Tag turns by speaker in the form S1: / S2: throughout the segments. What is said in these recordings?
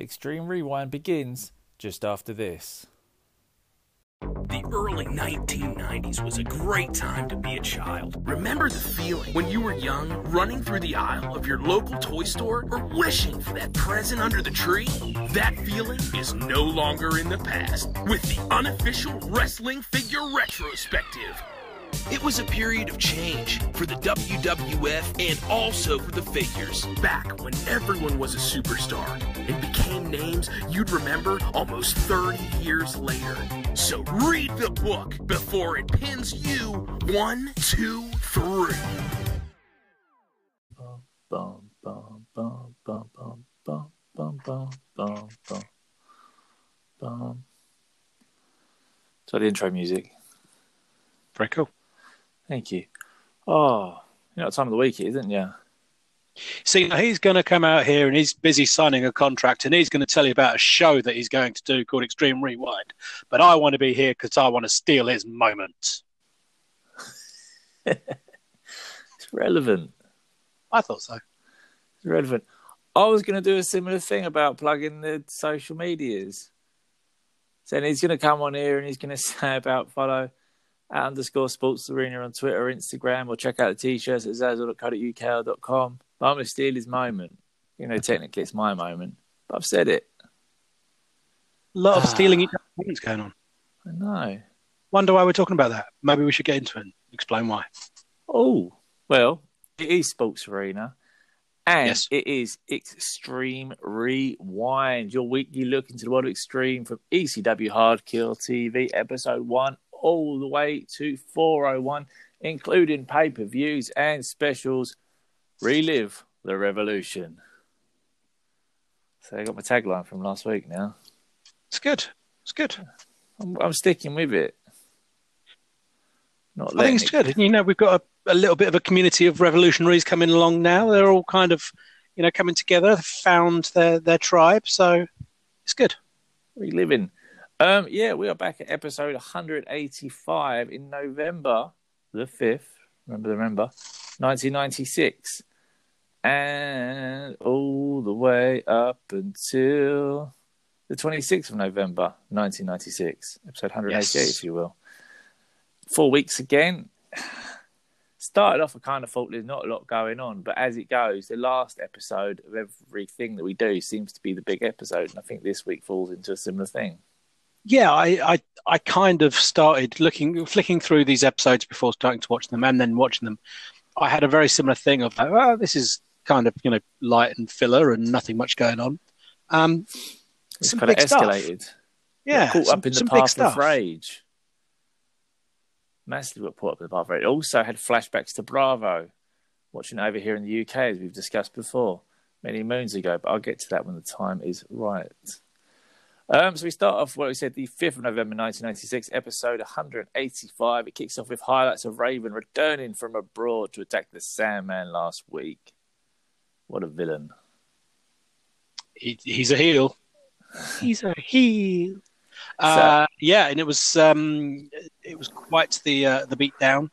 S1: Extreme Rewind begins just after this.
S2: The early 1990s was a great time to be a child. Remember the feeling when you were young, running through the aisle of your local toy store or wishing for that present under the tree? That feeling is no longer in the past with the unofficial wrestling figure retrospective. It was a period of change for the WWF and also for the figures. Back when everyone was a superstar and became names you'd remember almost 30 years later. So read the book before it pins you one, two, three.
S1: Bum, bum, bum, bum, bum, bum, bum, bum, bum, bum, bum, bum. So the intro music.
S3: Very cool.
S1: Thank you. Oh, you know what time of the week it is, isn't you?
S3: See, now he's going to come out here and he's busy signing a contract and he's going to tell you about a show that he's going to do called Extreme Rewind. But I want to be here because I want to steal his moment.
S1: It's relevant.
S3: I thought so.
S1: It's relevant. I was going to do a similar thing about plugging the social medias. Saying he's going to come on here and he's going to say about follow at underscore sports arena on Twitter or Instagram or check out the t-shirts at zazzle.co.uk.com. But I'm going to steal his moment. You know, technically it's my moment, but I've said it.
S3: A lot of
S1: Ah.
S3: stealing each other's moments going on.
S1: I know.
S3: Wonder why we're talking about that. Maybe we should get into it and explain why.
S1: Oh, well, it is Sports Arena. And
S3: Yes.
S1: it is Extreme Rewind, your weekly look into the world of Extreme from ECW Hardcore TV, episode one, all the way to 401, including pay per views and specials. Relive the revolution. So I got my tagline from last week now.
S3: It's good. It's good.
S1: I'm, I'm sticking with it. Not
S3: I think it's
S1: it-
S3: good. You know, we've got a, a little bit of a community of revolutionaries coming along now. They're all kind of, you know, coming together, found their, their tribe. So it's good.
S1: reliving. Um, yeah, we are back at episode 185 in November the 5th. Remember, remember, 1996. And all the way up until the 26th of November, 1996. Episode 188,
S3: Yes.
S1: if you will. Four weeks again. Started off, I kind of thought there's not a lot going on, but as it goes, the last episode of everything that we do seems to be the big episode, and I think this week falls into a similar thing.
S3: Yeah, I, I, I kind of started looking, flicking through these episodes before starting to watch them, and then watching them. I had a very similar thing of, like, well, this is kind of, you know, light and filler and nothing much going on. Um,
S1: It's
S3: some
S1: kind of
S3: big stuff.
S1: escalated.
S3: Yeah,
S1: caught
S3: some,
S1: up in the path
S3: stuff.
S1: of rage. Massively got caught up in the path of rage. Also had flashbacks to Bravo, watching over here in the UK, as we've discussed before, many moons ago. But I'll get to that when the time is right. Um, so we start off what we said, the 5th of November 1996, episode 185. It kicks off with highlights of Raven returning from abroad to attack the Sandman last week. What a villain.
S3: He, he's a heel. He's a heel. Uh, yeah, and it was um, it was quite the uh, the beatdown.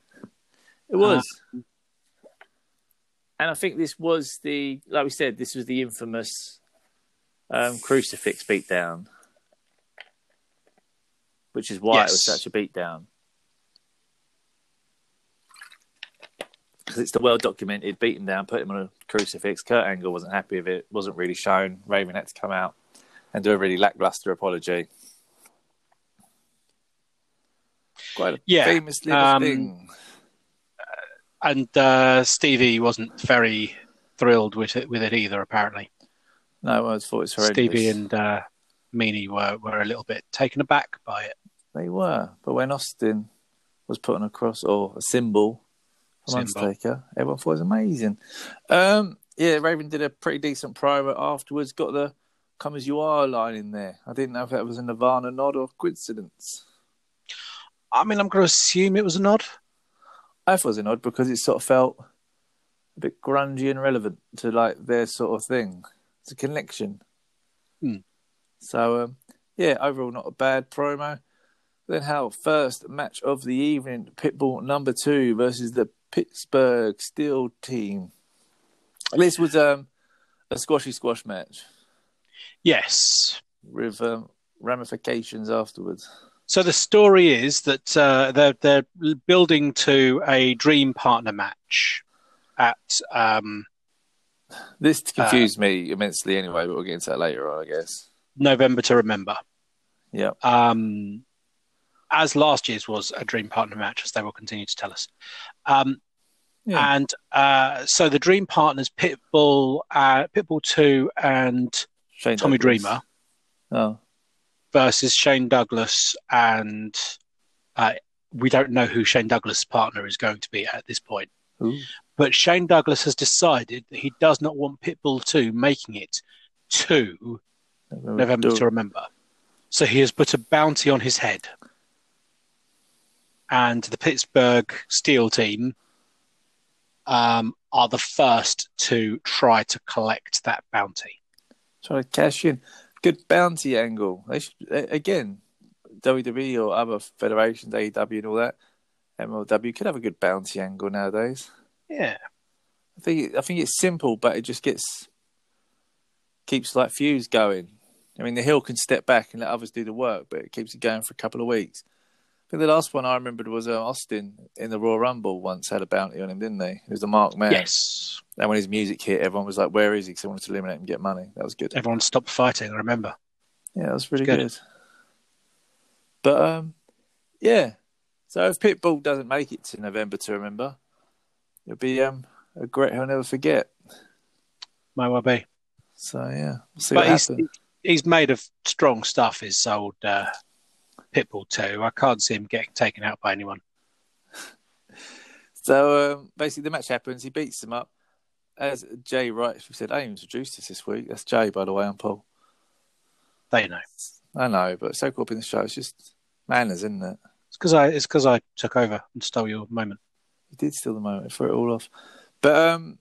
S1: It was. and I think this was the, like we said, this was the infamous um, crucifix beatdown, which is why it was such a beatdown. Because it's the well documented, beat down, put him on a crucifix. Kurt Angle wasn't happy with it, wasn't really shown. Raven had to come out and do a really lackluster apology. Quite a
S3: Yeah,
S1: famous little
S3: um,
S1: thing.
S3: and uh, Stevie wasn't very thrilled with it with it either. Apparently,
S1: No, I thought it was horrendous.
S3: Stevie and uh, Meanie were were a little bit taken aback by it.
S1: They were, but when Austin was put on a cross or a symbol from. Undertaker, everyone thought it was amazing. Um, yeah, Raven did a pretty decent promo afterwards. Got the "Come as you are" line in there. I didn't know if that was a Nirvana nod or coincidence.
S3: I mean, I'm going to assume it was a nod.
S1: I thought it was a nod because it sort of felt a bit grungy and relevant to like their sort of thing. It's a connection.
S3: Hmm.
S1: So um, yeah, overall not a bad promo. Then how first match of the evening, Pitbull number two versus the Pittsburgh Steel team. This was um, a squashy squash match.
S3: Yes.
S1: with um, ramifications afterwards.
S3: So the story is that uh, they're they're building to a dream partner match at um,
S1: This confused me immensely anyway, but we'll get into that later on, I guess.
S3: November to Remember.
S1: Yeah.
S3: um, as last year's was a dream partner match, as they will continue to tell us. Um,
S1: Yeah.
S3: And uh, so the dream partners, Pitbull, uh, Pitbull Two, and
S1: Shane
S3: Tommy
S1: Douglas.
S3: Dreamer
S1: Oh,
S3: versus Shane Douglas, and uh, we don't know who Shane Douglas' partner is going to be at this point.
S1: Ooh.
S3: But Shane Douglas has decided that he does not want Pitbull Two making it to November to Remember. So he has put a bounty on his head. And the Pittsburgh Steel team um, are the first to try to collect that bounty.
S1: Try to cash in. Good bounty angle. They should, again, WWE or other federations, AEW and all that, MLW could have a good bounty angle nowadays.
S3: Yeah.
S1: I think I think it's simple, but it just gets keeps like fuse going. I mean, the hill can step back and let others do the work, but it keeps it going for a couple of weeks. I think the last one I remembered was uh, Austin in the Royal Rumble once had a bounty on him, didn't they? It was the Mark Man.
S3: Yes.
S1: And when his music hit, everyone was like, "Where is he?" Because they wanted to eliminate him and get money. That was good.
S3: Everyone stopped fighting, I remember.
S1: Yeah, that was really
S3: Good.
S1: good. But um, yeah. So if Pitbull doesn't make it to November to remember, it'll be um a great he'll never forget.
S3: Might well be.
S1: So yeah, we'll see
S3: But
S1: what
S3: he's,
S1: happens.
S3: he's made of strong stuff, his old uh, Pitbull too. I can't see him getting taken out by anyone.
S1: So um, basically, the match happens. He beats him up. As Jay rightly said, I introduced us this week. That's Jay, by the way. I'm Paul.
S3: They know.
S1: I know, but so caught up in the show. It's just manners, isn't it?
S3: It's because I it's because I took over and stole your moment.
S1: You did steal the moment, threw it all off. But um,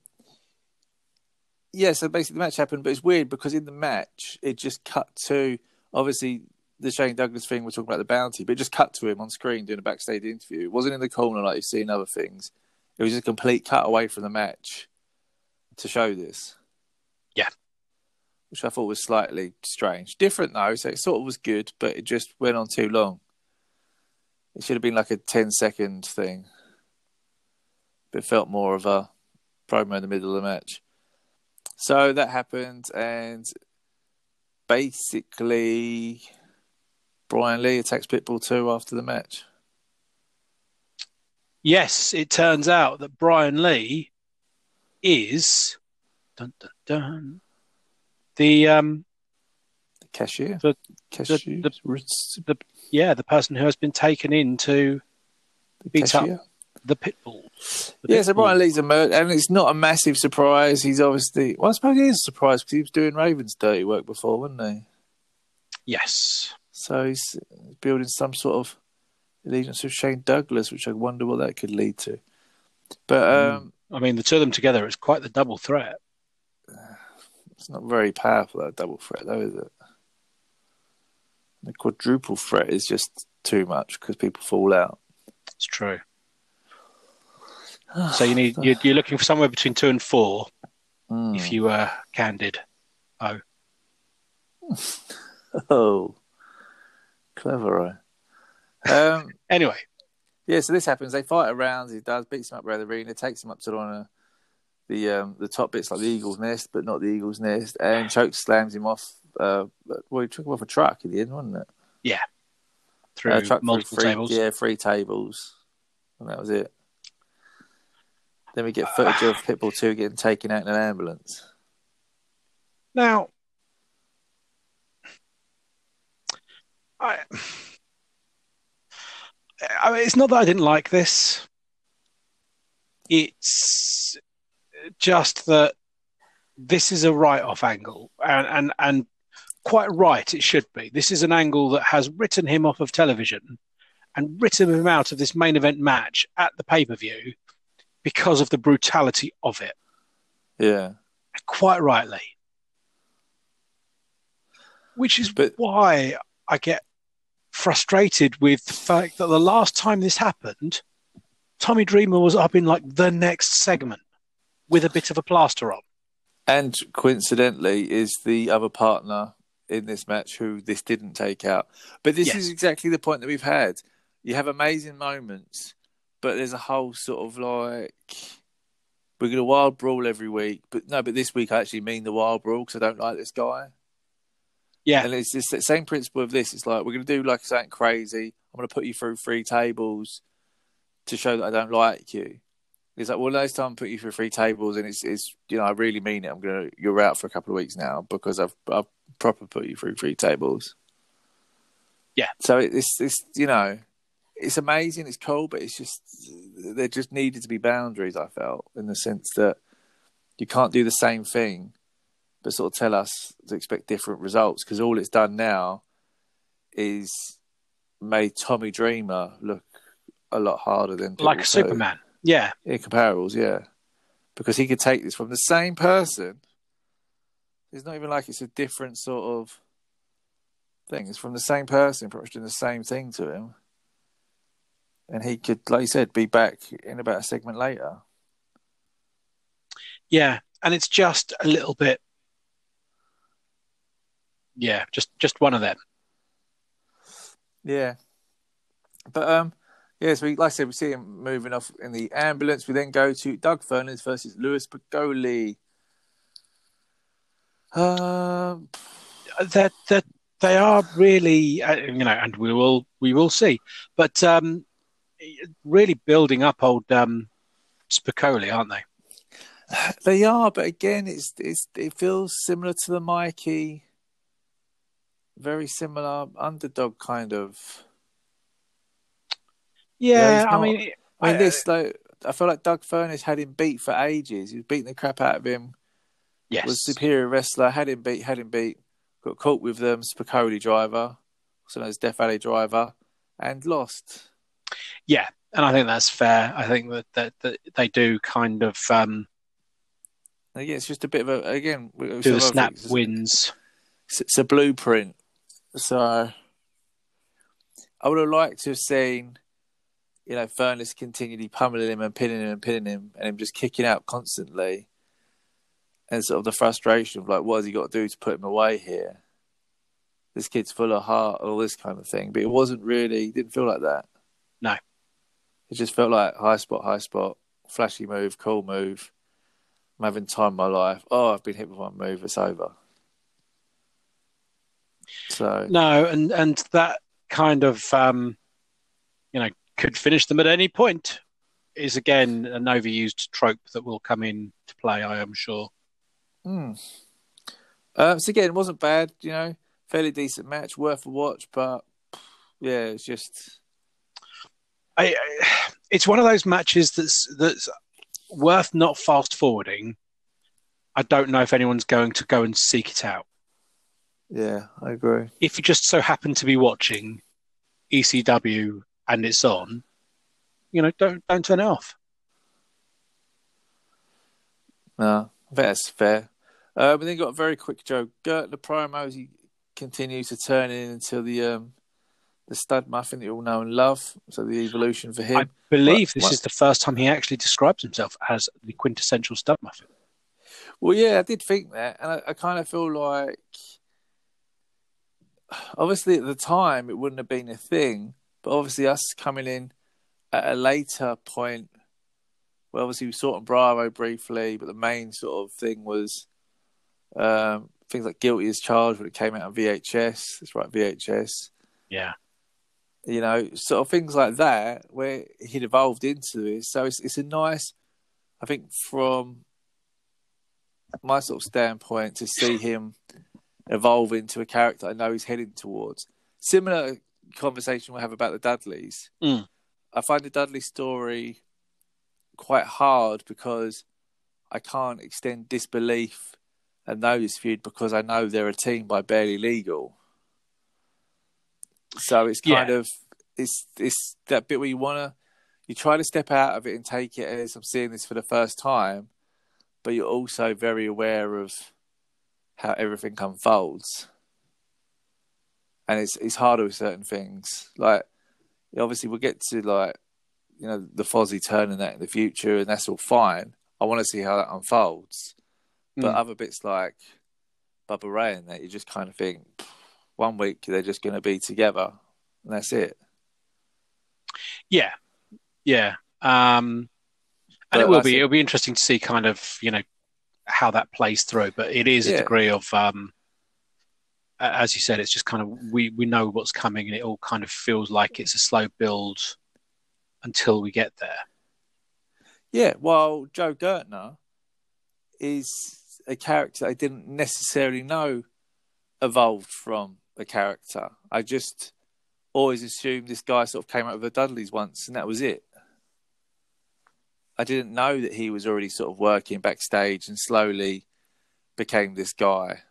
S1: yeah. So basically, the match happened, but it's weird because in the match it just cut to obviously the Shane Douglas thing. We're talking about the bounty, but it just cut to him on screen doing a backstage interview. It wasn't in the corner like you've seen other things. It was just a complete cut away from the match to show this.
S3: Yeah.
S1: Which I thought was slightly strange. Different though, so it sort of was good, but it just went on too long. It should have been like a 10 second thing. But it felt more of a promo in the middle of the match. So that happened, and basically, Brian Lee attacks Pitbull 2 after the match.
S3: Yes, it turns out that Brian Lee is dun, dun, dun, the um
S1: The cashier?
S3: The-
S1: cashier?
S3: the-
S1: Ritz-
S3: the yeah the person who has been taken into
S1: the
S3: beat up the pit bulls. The
S1: Yeah, so Brian. Lee's a murder, and it's not a massive surprise. He's obviously, well, I suppose it is a surprise because he was doing Ravens' dirty work before, wasn't he?
S3: Yes,
S1: So he's building some sort of allegiance with Shane Douglas, which I wonder what that could lead to. But um,
S3: I mean the two of them together is quite the double threat.
S1: it's not very powerful, that double threat, though, is it? The quadruple threat is just too much because people fall out.
S3: It's true. So you need you're, you're looking for somewhere between two and four.
S1: Mm.
S3: If you were candid, oh
S1: Oh, clever, right? Um,
S3: anyway,
S1: Yeah, so this happens. They fight around. He does beats him up around the arena, takes him up to on a, the um, the top bits like the eagle's nest, but not the eagle's nest, and choke slams him off. Uh, well, he took him off a truck in the end, wasn't it?
S3: Yeah, through
S1: Uh, truck
S3: multiple
S1: three,
S3: tables.
S1: Yeah, three tables, and that was it. Then we get footage of Pitbull two getting taken out in an ambulance.
S3: Now, I, I mean, it's not that I didn't like this. It's just that this is a write-off angle, and and and quite right it should be. This is an angle that has written him off of television and written him out of this main event match at the pay-per-view because of the brutality of it.
S1: Yeah,
S3: Quite rightly. Which is
S1: But-
S3: why I get frustrated with the fact that the last time this happened, Tommy Dreamer was up in like the next segment with a bit of a plaster on.
S1: And coincidentally, is the other partner in this match who this didn't take out. But this
S3: Yes.
S1: is exactly the point that we've had. You have amazing moments, but there's a whole sort of like we're going to wild brawl every week. But no, but this week I actually mean the wild brawl because I don't like this guy.
S3: Yeah,
S1: And it's just the same principle of this. It's like we're going to do like something crazy. I'm going to put you through three tables to show that I don't like you. It's like, well, next time I put you through three tables, and it's, it's, you know, I really mean it. I'm gonna, you're out for a couple of weeks now because I've, I've proper put you through three tables.
S3: Yeah.
S1: So it's, it's, you know, it's amazing, it's cool, but it's just there just needed to be boundaries. I felt in the sense that you can't do the same thing, but sort of tell us to expect different results because all it's done now is made Tommy Dreamer look a lot harder than
S3: like a. Superman. Yeah,
S1: Yeah, comparables, yeah. Because he could take this from the same person. It's not even like it's a different sort of thing. It's from the same person, pretty much doing the same thing to him. And he could, like you said, be back in about a segment later.
S3: yeah, and it's just a little bit. Yeah, just just one of them.
S1: Yeah. But um yes, we like I said, we see him moving off in the ambulance. We then go to Doug Furnas versus Louie Spicolli. Um
S3: That that they are really, uh, you know, and we will we will see, but um, really building up old um, Spicolli, aren't they?
S1: They are, but again, it's it's it feels similar to the Mikey, very similar underdog kind of.
S3: Yeah,
S1: he's
S3: I
S1: not-
S3: mean,
S1: I mean,
S3: I-
S1: this like I feel like Doug Furnas had him beat for ages. He was beating the crap out of him.
S3: yes,
S1: Was superior wrestler. Had him beat. Had him beat. Got caught with them Spicolli driver, also known as Death Valley driver, and lost.
S3: yeah, and I think that's fair. I think that that, that they do kind of um,
S1: And again, it's just a bit of a again we- we
S3: do the
S1: sort of
S3: snap wins.
S1: it's, it's a blueprint. So I would have liked to have seen, you know, Furnas continually pummeling him and pinning him and pinning him and him just kicking out constantly. And sort of the frustration of like, what has he got to do to put him away here? This kid's full of heart, all this kind of thing. But it wasn't really, didn't feel like that.
S3: No.
S1: It just felt like high spot, high spot, flashy move, cool move. I'm having time of my life. Oh, I've been hit with one move, it's over. So
S3: No, and and that kind of um, you know could finish them at any point is again an overused trope that will come in to play. I am sure.
S1: Hmm. Uh, so again, it wasn't bad, you know, fairly decent match, worth a watch, but yeah, it's just
S3: I, I, it's one of those matches that's that's worth not fast forwarding. I don't know if anyone's going to go and seek it out.
S1: Yeah, I agree.
S3: If you just so happen to be watching ECW and it's on, you know, don't don't turn it off.
S1: No, that's fair. Uh, but then got a very quick joke. Gert the promos he continues to turn in until the um the stud muffin that you all know and love. So the evolution for him.
S3: I believe
S1: What-
S3: this is the first time he actually describes himself as the quintessential stud muffin.
S1: Well, yeah, I did think that, and I, I kind of feel like, obviously, at the time, it wouldn't have been a thing, but obviously, us coming in at a later point, well, obviously, we saw it on Bravo briefly, but the main sort of thing was um, things like Guilty as Charged when it came out on VHS. That's right, VHS.
S3: Yeah.
S1: You know, sort of things like that, where he'd evolved into this. So it's it's a nice, I think, from my sort of standpoint to see him evolve into a character I know he's heading towards. Similar conversation we have about the Dudleys.
S3: Mm.
S1: I find the Dudley story quite hard because I can't extend disbelief and this feud because I know they're a team by barely legal. So it's kind
S3: Yeah.
S1: of it's it's that bit where you wanna you try to step out of it and take it as I'm seeing this for the first time, but you're also very aware of how everything unfolds. And it's it's harder with certain things. Like obviously we'll get to like you know the Fozzy turn and that in the future, and that's all fine. I want to see how that unfolds, But
S3: Mm.
S1: other bits like Bubba Ray and that, you just kind of think one week they're just going to be together, and that's it.
S3: Yeah, yeah. Um, and
S1: But
S3: it will be
S1: it.
S3: it'll be interesting to see kind of you know how that plays through. But it is a degree of um, as you said, it's just kind of we we know what's coming, and it all kind of feels like it's a slow build until we get there.
S1: Yeah, while Joel Gertner is a character I didn't necessarily know evolved from a character. I just always assumed this guy sort of came out of the Dudleys once and that was it. I didn't know that he was already sort of working backstage and slowly became this guy.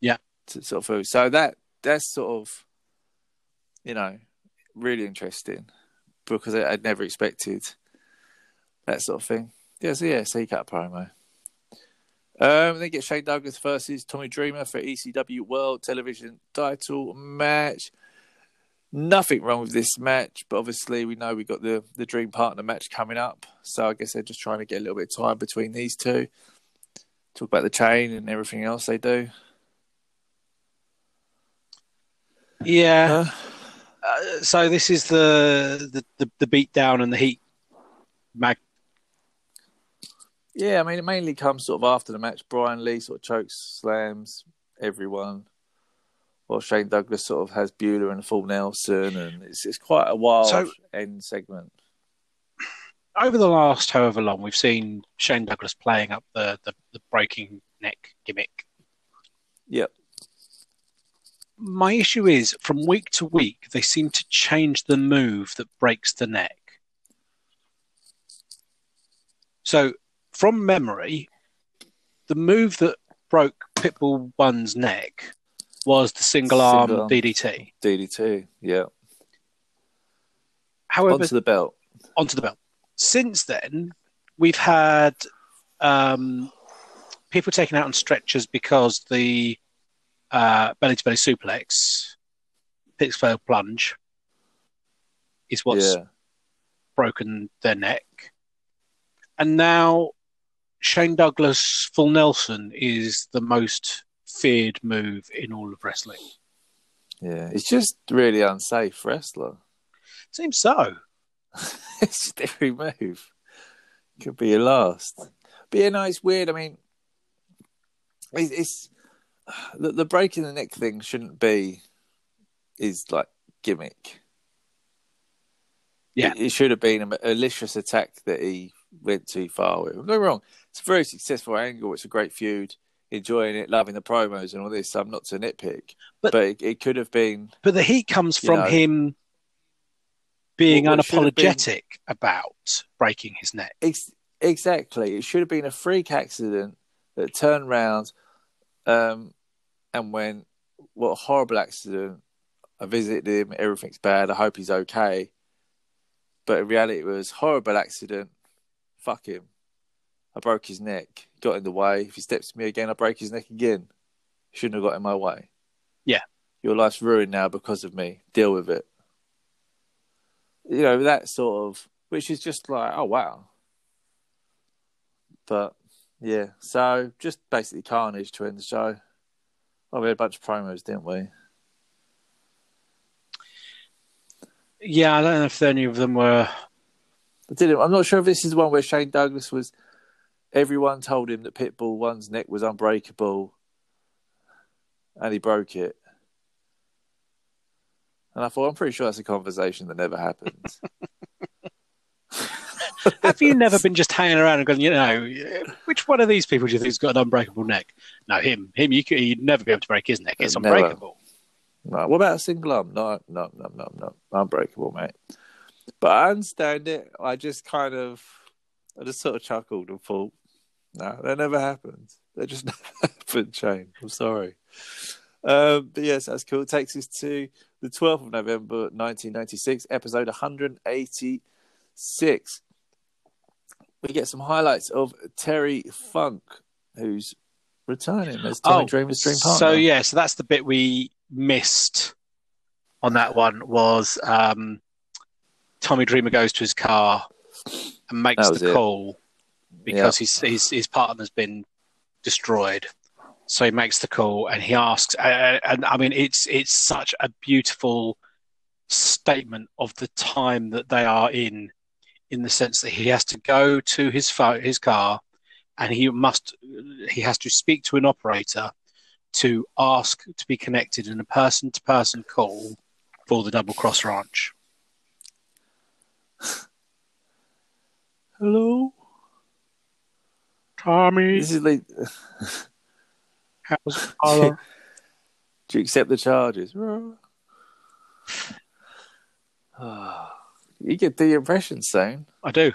S3: Yeah.
S1: Sort of so that that's sort of you know really interesting because I, I'd never expected that sort of thing. Yeah, so yeah, so he cut a promo. Um, then get Shane Douglas versus Tommy Dreamer for ECW World Television Title match. Nothing wrong with this match, but obviously we know we got the the Dream Partner match coming up, so I guess they're just trying to get a little bit of time between these two. Talk about the chain and everything else they do.
S3: Yeah.
S1: Uh,
S3: Uh, so this is the the the, the beat down and the heat mag.
S1: yeah, I mean it mainly comes sort of after the match. Brian Lee sort of chokes, slams everyone, while Shane Douglas sort of has Bueller and full Nelson, and it's it's quite a wild
S3: So-
S1: end segment.
S3: Over the last however long, we've seen Shane Douglas playing up the the, the breaking neck gimmick.
S1: Yep.
S3: My issue is from week to week, they seem to change the move that breaks the neck. So, from memory, the move that broke Pitbull One's neck was the single arm
S1: Single arm.
S3: DDT.
S1: DDT, yeah.
S3: However,
S1: Onto the belt.
S3: onto the belt. Since then, we've had um, people taken out on stretchers because the uh, belly to belly suplex, Pittsburgh plunge, is what's
S1: yeah.
S3: broken their neck. And now Shane Douglas full Nelson is the most feared move in all of wrestling.
S1: Yeah. It's just really unsafe wrestler.
S3: Seems so.
S1: it's just every move. Could be your last. But yeah, no, it's weird. I mean, it's, it's the, the breaking the neck thing shouldn't be is like gimmick.
S3: Yeah.
S1: It, it should have been a malicious attack that he went too far with. Get wrong. It's a very successful angle. It's a great feud. Enjoying it, loving the promos and all this. I'm not to nitpick,
S3: But-
S1: but, it, it could have been.
S3: But the heat comes from
S1: know.
S3: him being
S1: What- what should have been-
S3: unapologetic about breaking his neck.
S1: Ex- exactly. It should have been a freak accident that turned round um, and went, What a horrible accident. I visited him. Everything's bad. I hope he's okay. But in reality, it was horrible accident. Fuck him. I broke his neck. Got in the way. If he steps to me again, I break his neck again. Shouldn't have got in my way.
S3: Yeah.
S1: Your life's ruined now because of me. Deal with it. You know, that sort of, which is just like, oh, wow. But yeah, so just basically carnage to end the show. Well, we had a bunch of promos, didn't we?
S3: Yeah, I don't know if any of them were.
S1: I didn't. I'm not sure if this is the one where Shane Douglas was. Everyone told him that Pitbull One's neck was unbreakable, and he broke it. And I thought, I'm pretty sure that's a conversation that never happens.
S3: Have you never been just hanging around and going, you know, which one of these people do you think's got an unbreakable neck? No, him. Him, you could, you'd never be able to break his neck. It's uh,
S1: Never.
S3: unbreakable.
S1: No, what about a single arm? No, no, no, no, no. Unbreakable, mate. But I understand it. I just kind of, I just sort of chuckled and thought, no, that never happened. That just never happened, Shane. I'm sorry. Um, but yes, that's cool. It takes us to the 12th of November, 1996, episode 186. We get some highlights of Terry Funk, who's returning as Tommy Dreamer's dream partner.
S3: Oh, So yeah, so that's the bit we missed on that one was um, Tommy Dreamer goes to his car and makes the
S1: it.
S3: call because his, his his partner's been destroyed. So he makes the call and he asks, uh, and I mean, it's it's such a beautiful statement of the time that they are in, in the sense that he has to go to his phone, his car, and he must he has to speak to an operator to ask to be connected in a person to person call for the Double Cross Ranch. Hello, Tommy.
S1: This is like, do you accept the charges? you get the impression soon.
S3: I do.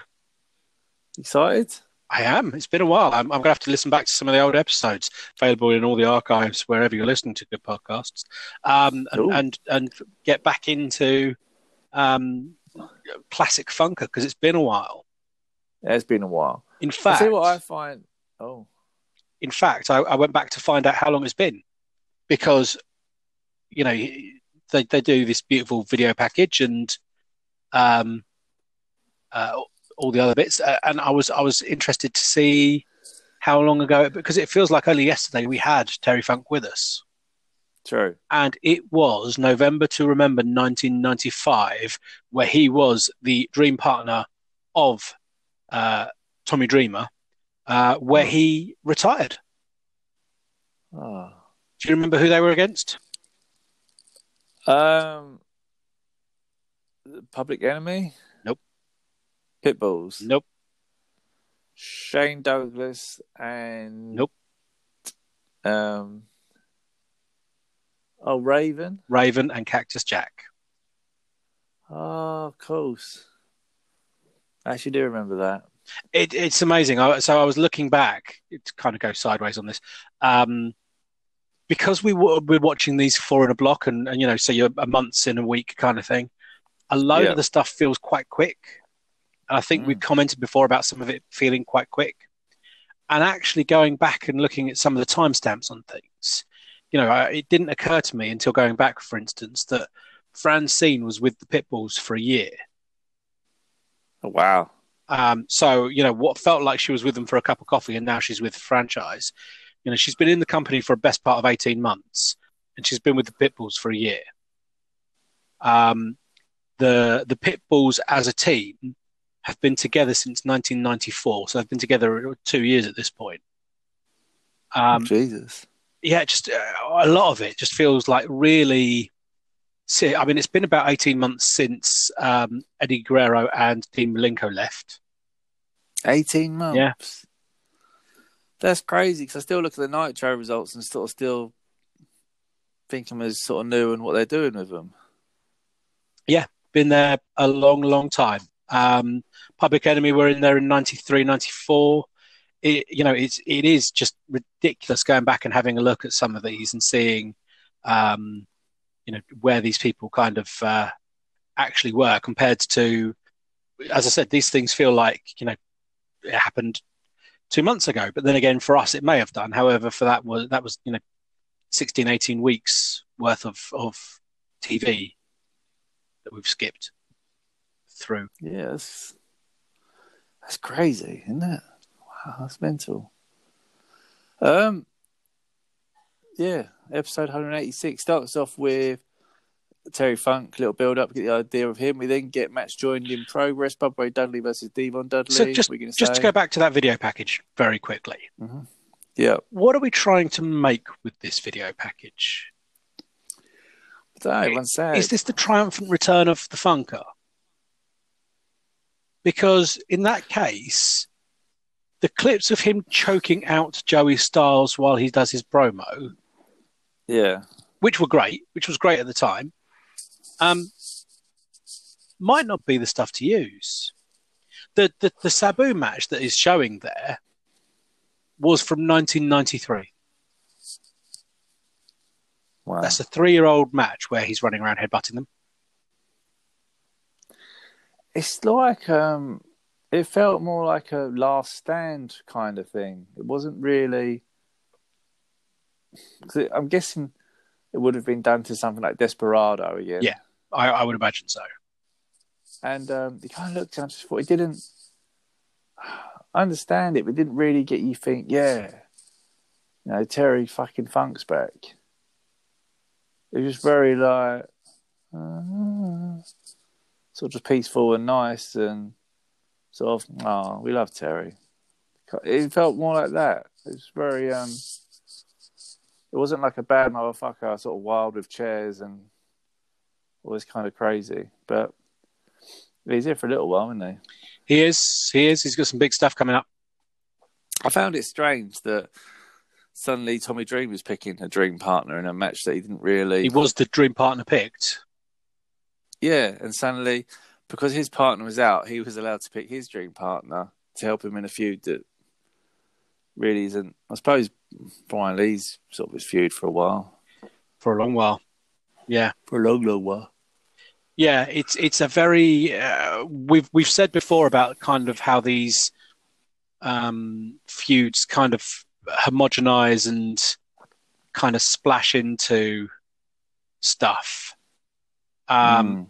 S1: Excited?
S3: I am. It's been a while. I'm, I'm going to have to listen back to some of the old episodes available in all the archives wherever you're listening to good podcasts, um, and, and and get back into um, classic funker because it's been a while.
S1: It's been a while.
S3: In
S1: I
S3: fact,
S1: see what I find. Oh,
S3: in fact, I, I went back to find out how long it's been because you know they they do this beautiful video package and um uh, all the other bits, uh, and I was I was interested to see how long ago because it feels like only yesterday we had Terry Funk with us,
S1: true.
S3: and it was November to remember 1995 where he was the dream partner of uh, Tommy Dreamer, uh, where he retired.
S1: Oh.
S3: Do you remember who they were against?
S1: Um, Public Enemy.
S3: Nope.
S1: Pitbulls.
S3: Nope.
S1: Shane Douglas and
S3: Nope.
S1: Um. Oh, Raven.
S3: Raven and Cactus Jack.
S1: Oh, of course. I actually do remember that.
S3: It, it's amazing. I, so I was looking back to kind of go sideways on this. Um, because we were, we're watching these four in a block and, and, you know, so you're a month's in a week kind of thing. A load
S1: Yeah.
S3: of the stuff feels quite quick. And I think we
S1: Mm.
S3: commented before about some of it feeling quite quick. And actually going back and looking at some of the timestamps on things, you know, I, it didn't occur to me until going back, for instance, that Francine was with the Pitbulls for a year.
S1: Oh, wow.
S3: Um, so you know what felt like she was with them for a cup of coffee, and now she's with the franchise. You know, she's been in the company for a best part of eighteen months, and she's been with the Pitbulls for a year. Um, the the Pitbulls as a team have been together since 1994, so they've been together two years at this point. Um,
S1: Jesus.
S3: yeah, just uh, a lot of it just feels like really. See, I mean, it's been about eighteen months since um, Eddie Guerrero and Dean Malenko left.
S1: 18 months.
S3: Yeah.
S1: That's crazy because I still look at the Nitro results and sort of still think them as sort of new and what they're doing with them.
S3: Yeah, been there a long, long time. Um, Public Enemy were in there in 93, 94. It, you know, it's it is just ridiculous going back and having a look at some of these and seeing, um, you know, where these people kind of uh, actually were compared to, as I said, these things feel like you know it happened two months ago. But then again, for us, it may have done. However, for that was that was you know 16, 18 weeks worth of of TV that we've skipped through.
S1: That's, that's crazy, isn't it? Wow, that's mental. Um, yeah, episode 186 starts off with Terry Funk, little build up, get the idea of him. We then get match joined in progress, Bubba Ray Dudley versus Devon Dudley.
S3: So just
S1: What are gonna
S3: just to go back to that video package very quickly. Mm-hmm.
S1: yeah,
S3: What are we trying to make with this video package?
S1: sad.
S3: Is this the triumphant return of the Funker? Because in that case, the clips of him choking out Joey Styles while he does his promo,
S1: yeah,
S3: which were great, which was great at the time, um, might not be the stuff to use. The, the the Sabu match that is showing there was from 1993.
S1: wow.
S3: That's a three-year-old match where he's running around headbutting them.
S1: It's like um, it felt more like a last stand kind of thing. It wasn't really. It- I'm guessing it would have been done to something like Desperado again.
S3: Yeah. I, I would imagine so.
S1: and um, you kind of looked and I just thought it didn't. I understand it, but it didn't really get you think. Yeah, you know, Terry fucking Funk's back. It was very like uh, sort of peaceful and nice and sort of oh, we love Terry. It felt more like that. It was very um it wasn't like a bad motherfucker, sort of wild with chairs and all this kind of crazy. But he's here for a little while, isn't he?
S3: He is. He is. He's got some big stuff coming up.
S1: I found it strange that suddenly Tommy Dream was picking a dream partner in a match that he didn't really.
S3: He was the dream partner picked.
S1: Yeah, and suddenly, because his partner was out, he was allowed to pick his dream partner to help him in a feud that really isn't. I suppose Brian Lee's sort of his feud for a while.
S3: For a long while. Yeah.
S1: For a long, long while.
S3: Yeah, it's it's a very uh, we've we've said before about kind of how these um, feuds kind of homogenize and kind of splash into stuff. Um, mm.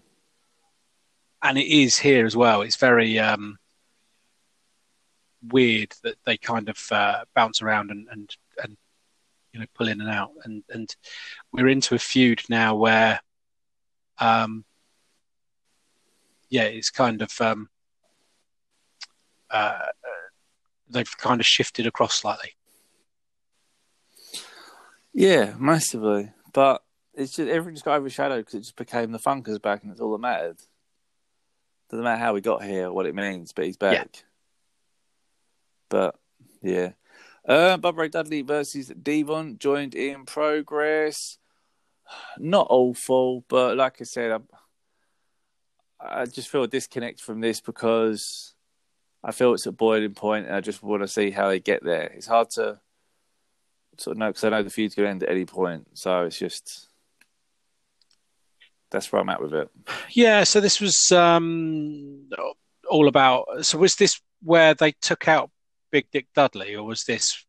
S3: And it is here as well. It's very um, weird that they kind of uh, bounce around and, and and you know pull in and out. And and we're into a feud now where, um, yeah, it's kind of um, uh, they've kind of shifted across slightly.
S1: Yeah, massively. But it's just everything just got overshadowed because it just became the Funkers back, and it's all that mattered. Doesn't matter how we got here, what it means, but he's back. Yeah. But yeah, uh, Bubba Ray Dudley versus Devon joined in progress. Not awful, but like I said, I, I just feel a disconnect from this because I feel it's a boiling point, and I just want to see how they get there. It's hard to sort of know because I know the feud's going to end at any point, so it's just that's where I'm at with it.
S3: Yeah, so this was um, all about. So was this where they took out Big Dick Dudley, or was this?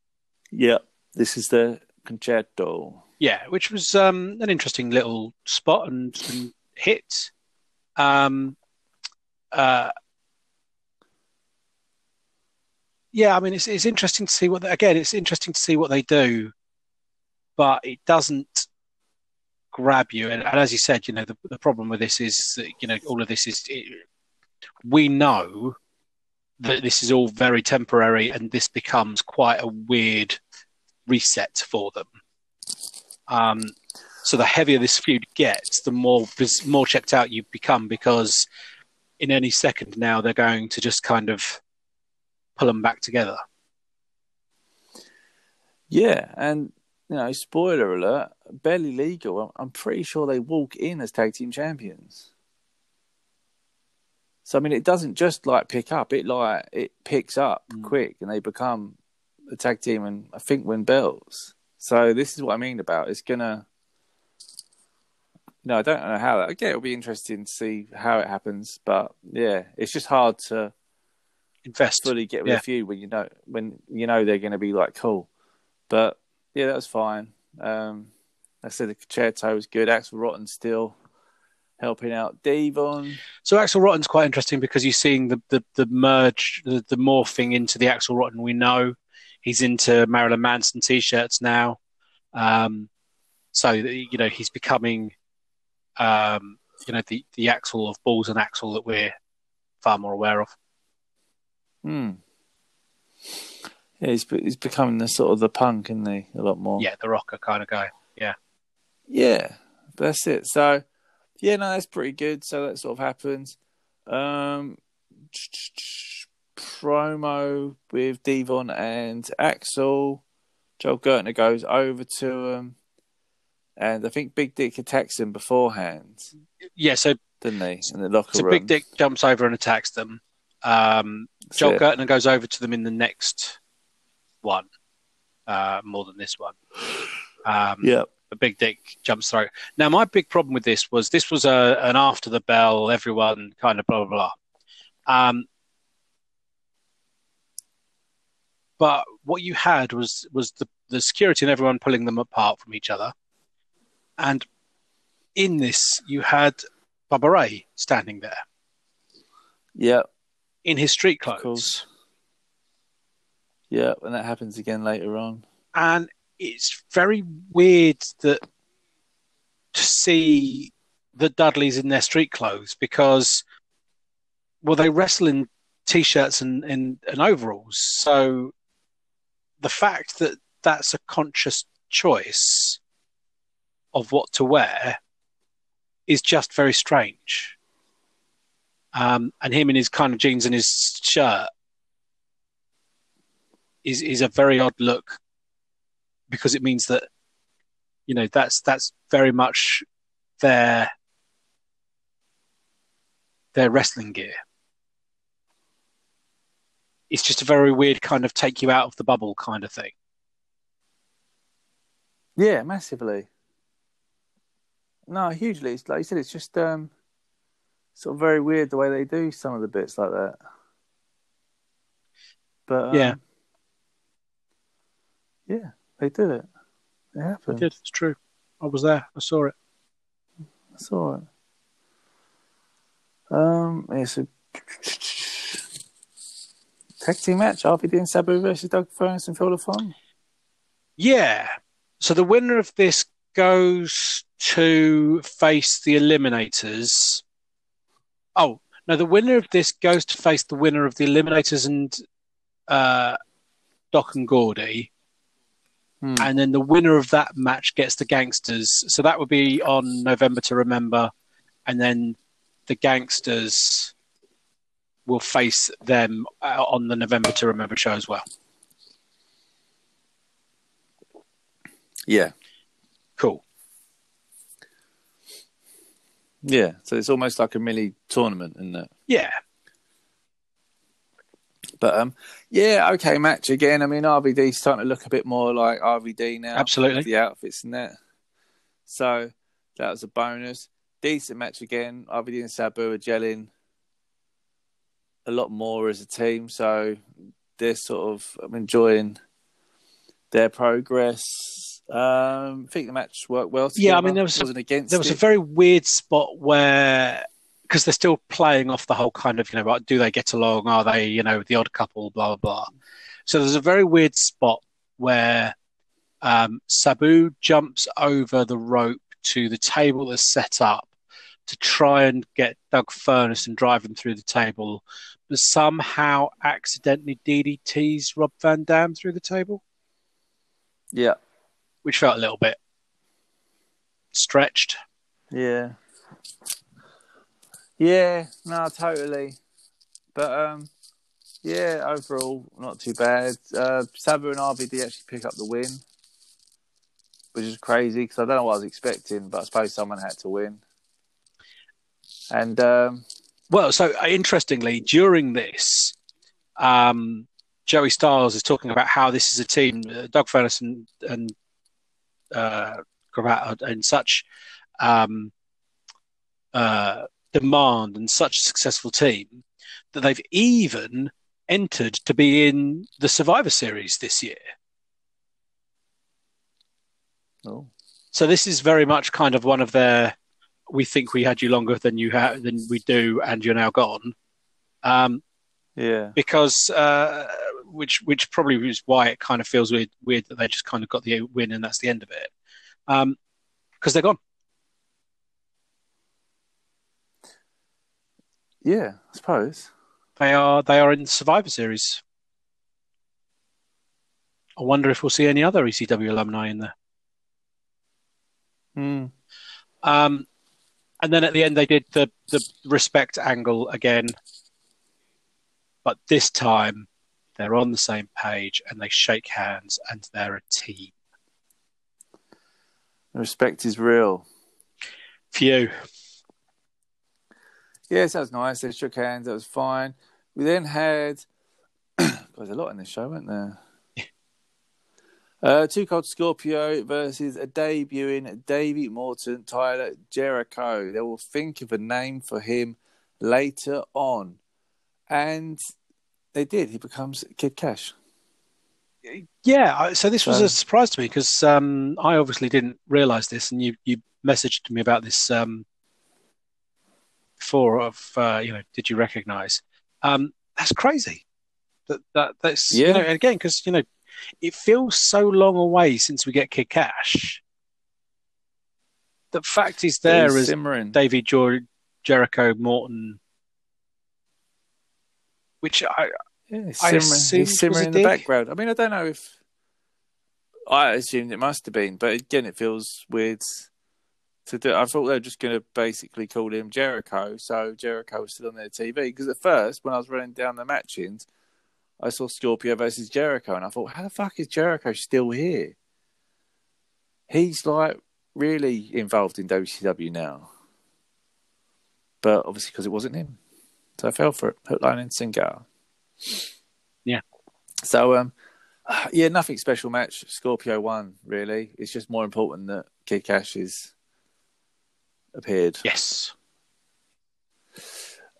S1: Yeah, this is the concerto.
S3: Yeah, which was um, an interesting little spot and, and hit. Um, uh, yeah, I mean, it's it's interesting to see what they, again. It's interesting to see what they do, but it doesn't grab you. And, and as you said, you know, the, the problem with this is that you know all of this is it, we know that this is all very temporary, and this becomes quite a weird reset for them. Um, so the heavier this feud gets, the more more checked out you become because in any second now they're going to just kind of pull them back together.
S1: Yeah, and you know, spoiler alert, barely legal. I'm pretty sure they walk in as tag team champions. So I mean, it doesn't just like pick up; it like it picks up mm. quick, and they become a tag team, and I think win belts. So this is what I mean about it's gonna. No, I don't know how that. Okay, it'll be interesting to see how it happens, but yeah, it's just hard to
S3: invest
S1: fully get with yeah. a few when you know when you know they're going to be like cool. But yeah, that was fine. Um, I said the concerto was good. Axl Rotten still helping out Devon.
S3: So Axl Rotten's quite interesting because you're seeing the the, the merge, the, the morphing into the Axl Rotten we know. He's into Marilyn Manson t-shirts now. Um, so you know he's becoming, um, you know, the the Axl of Balls and Axl that we're far more aware of.
S1: Hmm. Yeah, he's he's becoming the sort of the punk, isn't he? A lot more.
S3: Yeah, the rocker kind of guy. Yeah.
S1: Yeah, that's it. So, yeah, no, that's pretty good. So that sort of happens. Um, promo with Devon and Axl. Joel Gertner goes over to him, and I think Big Dick attacks him beforehand.
S3: Yeah, so
S1: didn't he in the locker
S3: so
S1: room?
S3: Big Dick jumps over and attacks them. Um, Joel it. Gertner goes over to them in the next one, uh, more than this one. Um,
S1: yeah.
S3: A big dick jumps through. Now, my big problem with this was this was a, an after the bell, everyone kind of blah, blah, blah. Um, but what you had was was the, the security and everyone pulling them apart from each other. And in this, you had Bubba Ray standing there.
S1: Yeah
S3: in his street clothes.
S1: Yeah, and that happens again later on.
S3: And it's very weird that to see the Dudleys in their street clothes because well they wrestle in t-shirts and, and, and overalls. So the fact that that's a conscious choice of what to wear is just very strange. Um, and him in his kind of jeans and his shirt is is a very odd look because it means that you know that's that's very much their their wrestling gear. It's just a very weird kind of take you out of the bubble kind of thing.
S1: Yeah, massively. No, hugely. It's like you said, it's just um, sort of very weird the way they do some of the bits like that. But um,
S3: Yeah.
S1: yeah, they did it. It
S3: I
S1: happened.
S3: did. It's true. I was there. I saw it.
S1: That's all right. Um, it's a tag team match: RVD and Sabu versus Doug Furnas and Phil LaFon.
S3: Yeah. So the winner of this goes to face the Eliminators. Oh no, the winner of this goes to face the winner of the Eliminators and uh, Doc and Gordy.
S1: Hmm.
S3: and then the winner of that match gets the gangsters. So that would be on November to Remember, and then the gangsters will face them uh, on the November to Remember show as well.
S1: Yeah,
S3: Cool.
S1: yeah. So it's almost like a mini tournament, isn't it?
S3: Yeah,
S1: But um, yeah, okay, match again. I mean, RVD's starting to look a bit more like RVD now.
S3: Absolutely.
S1: the outfits and that. So that was a bonus. Decent match again. RVD and Sabu are gelling a lot more as a team. So they're sort of I'm enjoying their progress. Um, I think the match worked well. Together.
S3: Yeah, I mean, there was
S1: wasn't against
S3: there was a very weird spot where because they're still playing off the whole kind of you know do they get along? Are they you know the odd couple? Blah blah blah. So there's a very weird spot where um, Sabu jumps over the rope to the table that's set up to try and get Doug Furnas and drive him through the table, but somehow accidentally DDTs Rob Van Dam through the table,
S1: yeah,
S3: which felt a little bit stretched.
S1: yeah, yeah. No, totally. But um, yeah, overall not too bad. Uh, Sabu and RVD actually pick up the win, which is crazy because I don't know what I was expecting, but I suppose someone had to win. And um,
S3: Well, so uh, interestingly, during this, um, Joey Styles is talking about how this is a team, uh, Doug Furnas and, and uh, in such um, uh, demand and such a successful team that they've even entered to be in the Survivor Series this year.
S1: oh,
S3: So this is very much kind of one of their. We think we had you longer than you ha- than we do, and you're now gone. Um,
S1: yeah,
S3: because uh, which which probably is why it kind of feels weird weird that they just kind of got the win and that's the end of it. Um, because they're gone.
S1: Yeah, I suppose.
S3: They are they are in the Survivor Series. I wonder if we'll see any other ECW alumni in there.
S1: Hmm.
S3: Um, and then at the end they did the the respect angle again, but this time they're on the same page and they shake hands and they're a team.
S1: Respect is real.
S3: Phew.
S1: that was nice. They shook hands. That was fine. We then had there's a lot in this show, weren't there? Uh, Too Cold Scorpio versus a debuting Davey Morton, Tyler Jericho. They will think of a name for him later on. And they did. He becomes Kid Cash.
S3: Yeah, so this was a surprise to me because um, I obviously didn't realize this, and you you messaged me about this um, before. Of uh, you know, did you recognize? Um, that's crazy. That that that's you
S1: Yeah.
S3: know, and again because you know it feels so long away since we get Kid Cash. The fact is there is
S1: simmering.
S3: Jer- Jericho Morton, which I
S1: Yeah,
S3: I
S1: simmering,
S3: assumed
S1: he's simmering in the
S3: dig.
S1: background. I mean, I don't know if I assumed it must have been, but again, it feels weird to do. I thought they were just going to basically call him Jericho, so Jericho was still on their TV. Because at first, when I was running down the matchings, I saw Scorpio versus Jericho, and I thought, how the fuck is Jericho still here? He's like really involved in WCW now, but obviously because it wasn't him, so I fell for it. Hook, line, and sinker.
S3: Yeah.
S1: So um, yeah, nothing special match. Scorpio won. Really, it's just more important that Kid Cash is appeared.
S3: yes,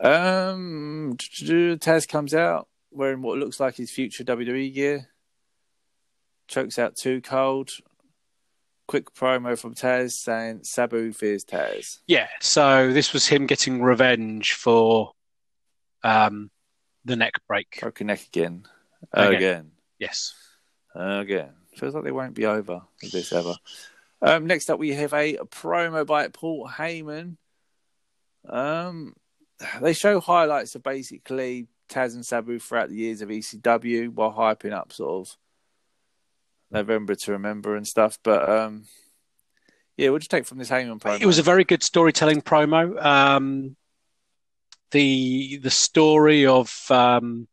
S1: Um, Taz comes out wearing what looks like his future WWE gear. Chokes out Too Cold. Quick promo from Taz saying Sabu fears Taz.
S3: yeah. So this was him getting revenge for um, the neck break.
S1: Broken neck again.
S3: Again.
S1: Again.
S3: Yes,
S1: Again. Feels like they won't be over with this ever. Um, next up, we have a promo by Paul Heyman. Um, they show highlights of basically Taz and Sabu throughout the years of ECW while hyping up sort of November to Remember and stuff. But um, yeah, what do you take from this Heyman promo?
S3: it was a very good storytelling promo. Um, the the story of um,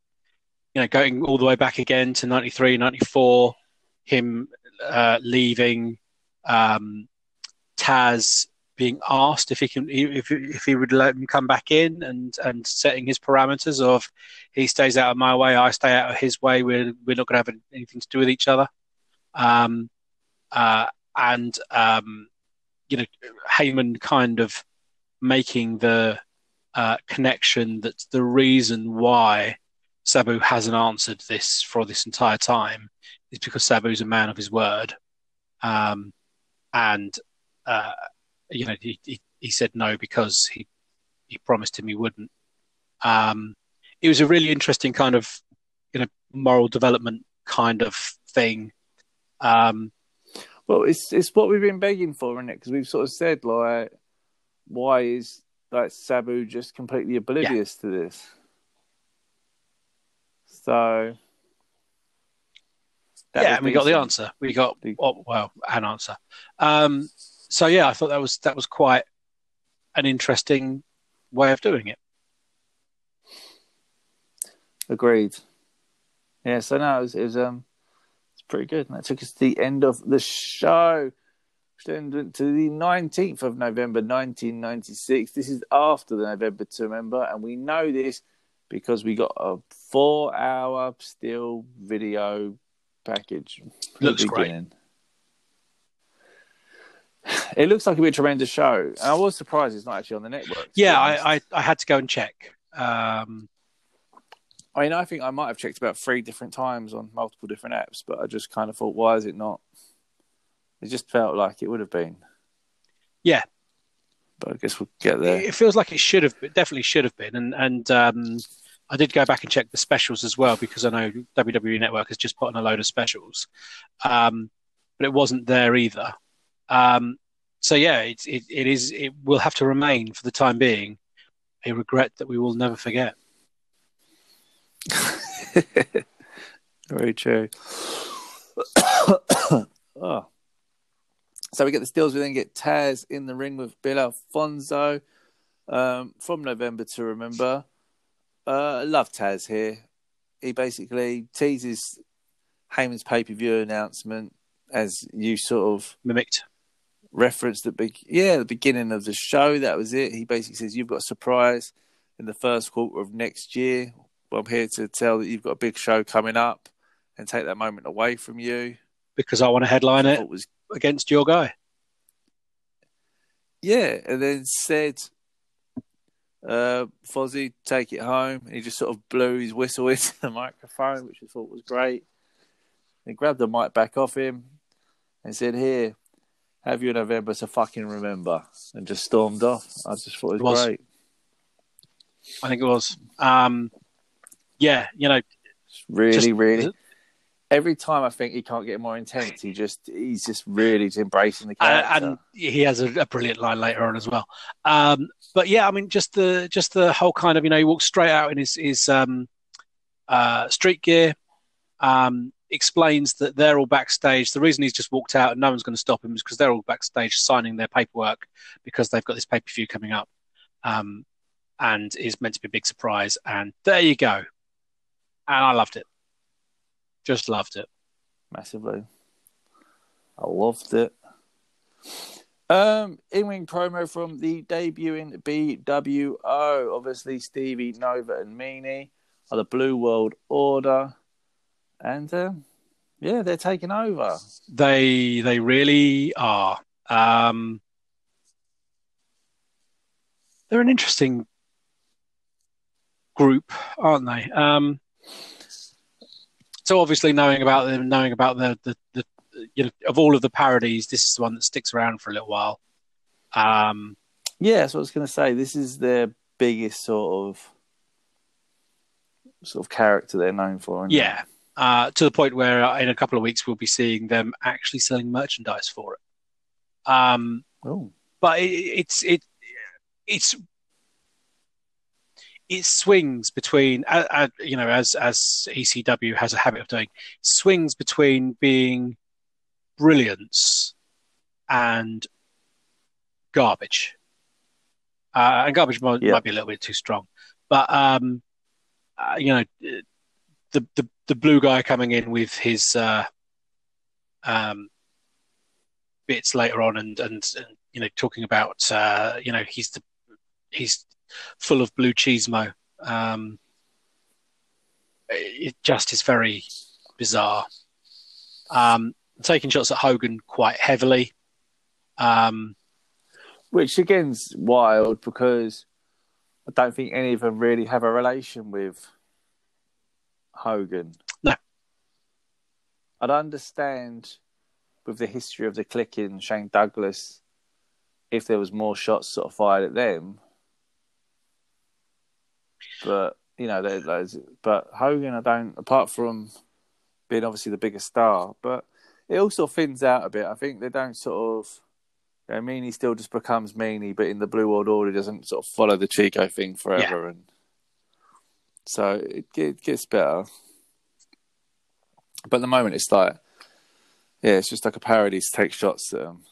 S3: you know going all the way back again to 93, 94, him uh, leaving, um, Taz being asked if he can if if he would let him come back in and and setting his parameters of he stays out of my way, I stay out of his way. We're we're not going to have anything to do with each other. Um, uh, and um, you know, Heyman kind of making the uh, connection that the reason why Sabu hasn't answered this for this entire time is because Sabu's a man of his word. Um, and, uh, you know, he, he, he said no because he, he promised him he wouldn't. Um, it was a really interesting kind of, you know, moral development kind of thing. Um,
S1: Well, it's it's what we've been begging for, isn't it? Because we've sort of said like, why is like Sabu just completely oblivious to this? So that
S3: yeah, and we got the answer. We got oh, well an answer. Um, so yeah, I thought that was that was quite an interesting way of doing it.
S1: Agreed. Yeah, so no, it was, it was um, it's pretty good. And that took us to the end of the show. Then went to the nineteenth of November, nineteen ninety six. This is after the November to remember, and we know this because we got a four-hour still video package.
S3: Looks great.
S1: It looks like a tremendous show, and I was surprised it's not actually on the network.
S3: Yeah. I, I, I had to go and check. Um,
S1: I mean, I think I might have checked about three different times on multiple different apps, but I just kind of thought, why is it not? It just felt like it would have been.
S3: Yeah.
S1: But I guess we'll get there.
S3: it feels like it should have, it definitely should have been. And and um, I did go back and check the specials as well because I know WWE Network has just put on a load of specials, um, but it wasn't there either. Um, so yeah, it, it it is. It will have to remain for the time being a regret that we will never forget.
S1: Very true. oh. So we get the steals, We then get Taz in the ring with Bill Alfonso um, from November to remember. Uh, I love Taz here. He basically teases Heyman's pay per view announcement as you sort of
S3: Mimicked.
S1: referenced at big yeah the beginning of the show. That was it. He basically says you've got a surprise in the first quarter of next year. Well, I'm here to tell that you've got a big show coming up and take that moment away from you.
S3: because I want to headline it
S1: was
S3: against your guy.
S1: yeah, and then said, uh, "Fonzie, take it home." He just sort of blew his whistle into the microphone, which I thought was great. He grabbed the mic back off him and said, "Here, have your November to fucking remember," and just stormed off. I just thought it was,
S3: It was.
S1: great.
S3: I think it was. Um, yeah, you know,
S1: Really,
S3: Just-
S1: really. Every time I think he can't get more intense, he just he's just really embracing the character.
S3: and he has a, a brilliant line later on as well. Um, but yeah, I mean, just the just the whole kind of you know he walks straight out in his his um, uh, street gear. Um, explains that they're all backstage. The reason he's just walked out and no one's going to stop him is because they're all backstage signing their paperwork because they've got this pay per view coming up, um, and is meant to be a big surprise. And there you go. And I loved it. Just loved it.
S1: massively. I loved it. Um, in-ring promo from the debuting BWO. Obviously, Stevie, Nova, and Meanie are the Blue World Order, and um, yeah, they're taking over.
S3: They they really are. Um, they're an interesting group, aren't they? Um, so obviously, knowing about them, knowing about the, the the you know of all of the parodies, this is the one that sticks around for a little while. Um,
S1: Yeah, what I was going to say. This is their biggest sort of sort of character they're known for.
S3: yeah, uh, to the point where uh, in a couple of weeks we'll be seeing them actually selling merchandise for it. Um,
S1: Oh,
S3: but it, it's it it's it swings between uh, uh, you know as as ECW has a habit of doing swings between being brilliance and garbage uh, and garbage might,
S1: Yeah.
S3: might be a little bit too strong but um uh, you know the, the the blue guy coming in with his uh um bits later on and and, and you know talking about uh you know he's the he's full of blue cheesemo um it just is very bizarre um taking shots at Hogan quite heavily um
S1: which again's wild because I don't think any of them really have a relation with Hogan.
S3: No.
S1: I'd understand with the history of the clicking Shane Douglas if there was more shots sort of fired at them. But you know, there- there's but Hogan, I don't. Apart from being obviously the biggest star, but it also thins out a bit. I think they don't sort of. You know, Meanie still just becomes Meanie, but in the Blue World Order he doesn't sort of follow the Chico thing forever, and so it, it gets better. But at the moment, it's like, yeah, it's just like a parody to take shots at them.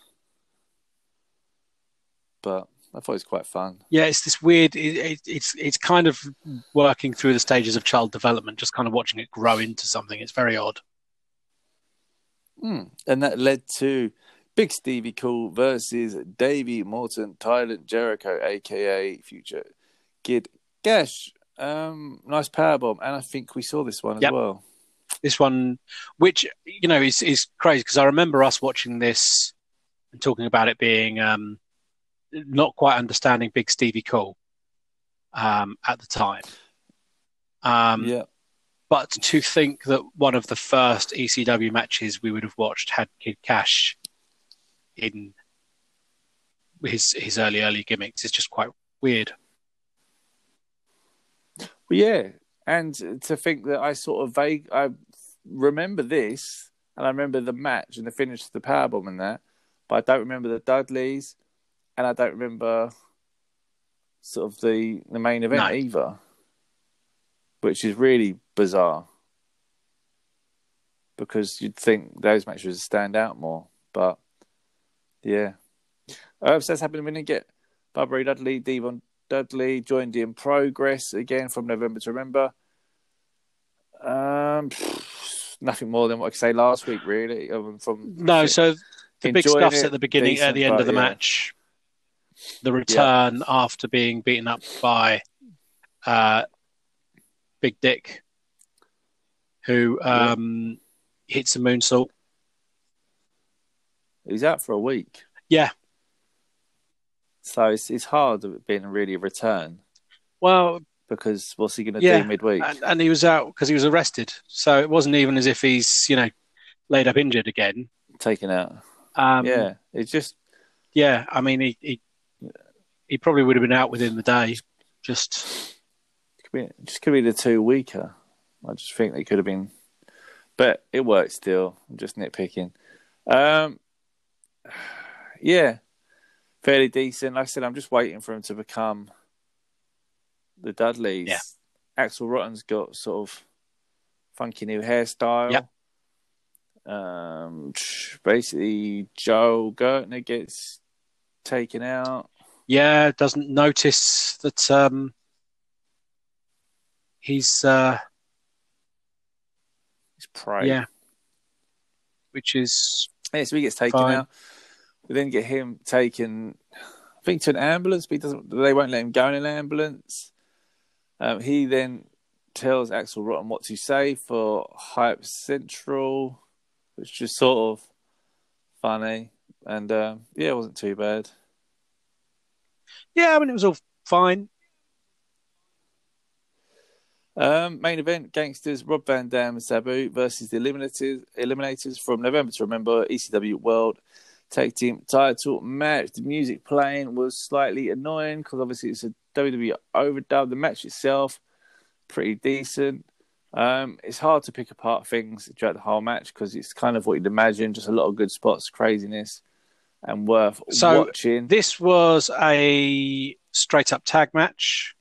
S1: But I thought it was quite fun.
S3: yeah it's this weird it, it, it's it's kind of working through the stages of child development just kind of watching it grow into something it's very odd
S1: Mm. And that led to Big Stevie Cool versus Davey Morton, Tyrant Jericho, aka Future Kid Cash. Um, nice powerbomb, and I think we saw this one as well.
S3: this one, which you know is is crazy because I remember us watching this and talking about it being um, not quite understanding Big Stevie Cool um, at the time. Um,
S1: yeah,
S3: But to think that one of the first ECW matches we would have watched had Kid Cash in his his early early gimmicks is just quite weird.
S1: Well, yeah, and to think that I sort of vague, I remember this, and I remember the match and the finish of the powerbomb and that, but I don't remember the Dudleys, and I don't remember sort of the the main event
S3: No.
S1: either, which is really bizarre. Because you'd think those matches would stand out more, but yeah. Uh, so that's happening. We didn't get Bubba Ray Dudley, D-Von Dudley joined in progress again from November to Remember. Um, nothing more than what I could say last week, really. than From
S3: No, so the big stuff's
S1: it,
S3: at the beginning, at the end
S1: but
S3: of the
S1: yeah.
S3: match. The return after being beaten up by uh, Big Dick, who um, hits a moonsault.
S1: he's out for a week,
S3: Yeah,
S1: so it's it's hard being really a return
S3: well,
S1: because what's he going to
S3: Yeah,
S1: do midweek?
S3: and, and he was out because he was arrested, so it wasn't even as if he's you know laid up injured again.
S1: Taken out.
S3: Um,
S1: yeah, it's just
S3: yeah. I mean, he, he he probably would have been out within the day. Just
S1: could be, just could be the two weaker. I just think they could have been but it worked still. I'm just nitpicking. Um, yeah, fairly decent. Like I said, I'm just waiting for him to become the Dudleys.
S3: Yeah.
S1: Axl Rotten's got sort of funky new hairstyle.
S3: Yep.
S1: Um, basically, Joel Gertner gets taken out.
S3: Yeah, doesn't notice that um, he's uh,
S1: He's prey.
S3: yeah, which is
S1: Yeah, so he gets taken
S3: Fine.
S1: out. We then get him taken, I think, to an ambulance, but he doesn't. They won't let him go in an ambulance. Um, he then tells Axl Rotten what to say for Hype Central, which is sort of funny, and um, yeah, it wasn't too bad.
S3: Yeah. I mean, it was all fine.
S1: Um, main event: Gangsters, Rob Van Dam, and Sabu versus the Eliminators. Eliminators from November to Remember ECW World Tag Team Title match. The music playing was slightly annoying because obviously it's a WWE overdub. The match itself pretty decent. Um, it's hard to pick apart things throughout the whole match because it's kind of what you'd imagine, just a lot of good spots, craziness, and worth
S3: So,
S1: watching.
S3: This was a straight up tag match.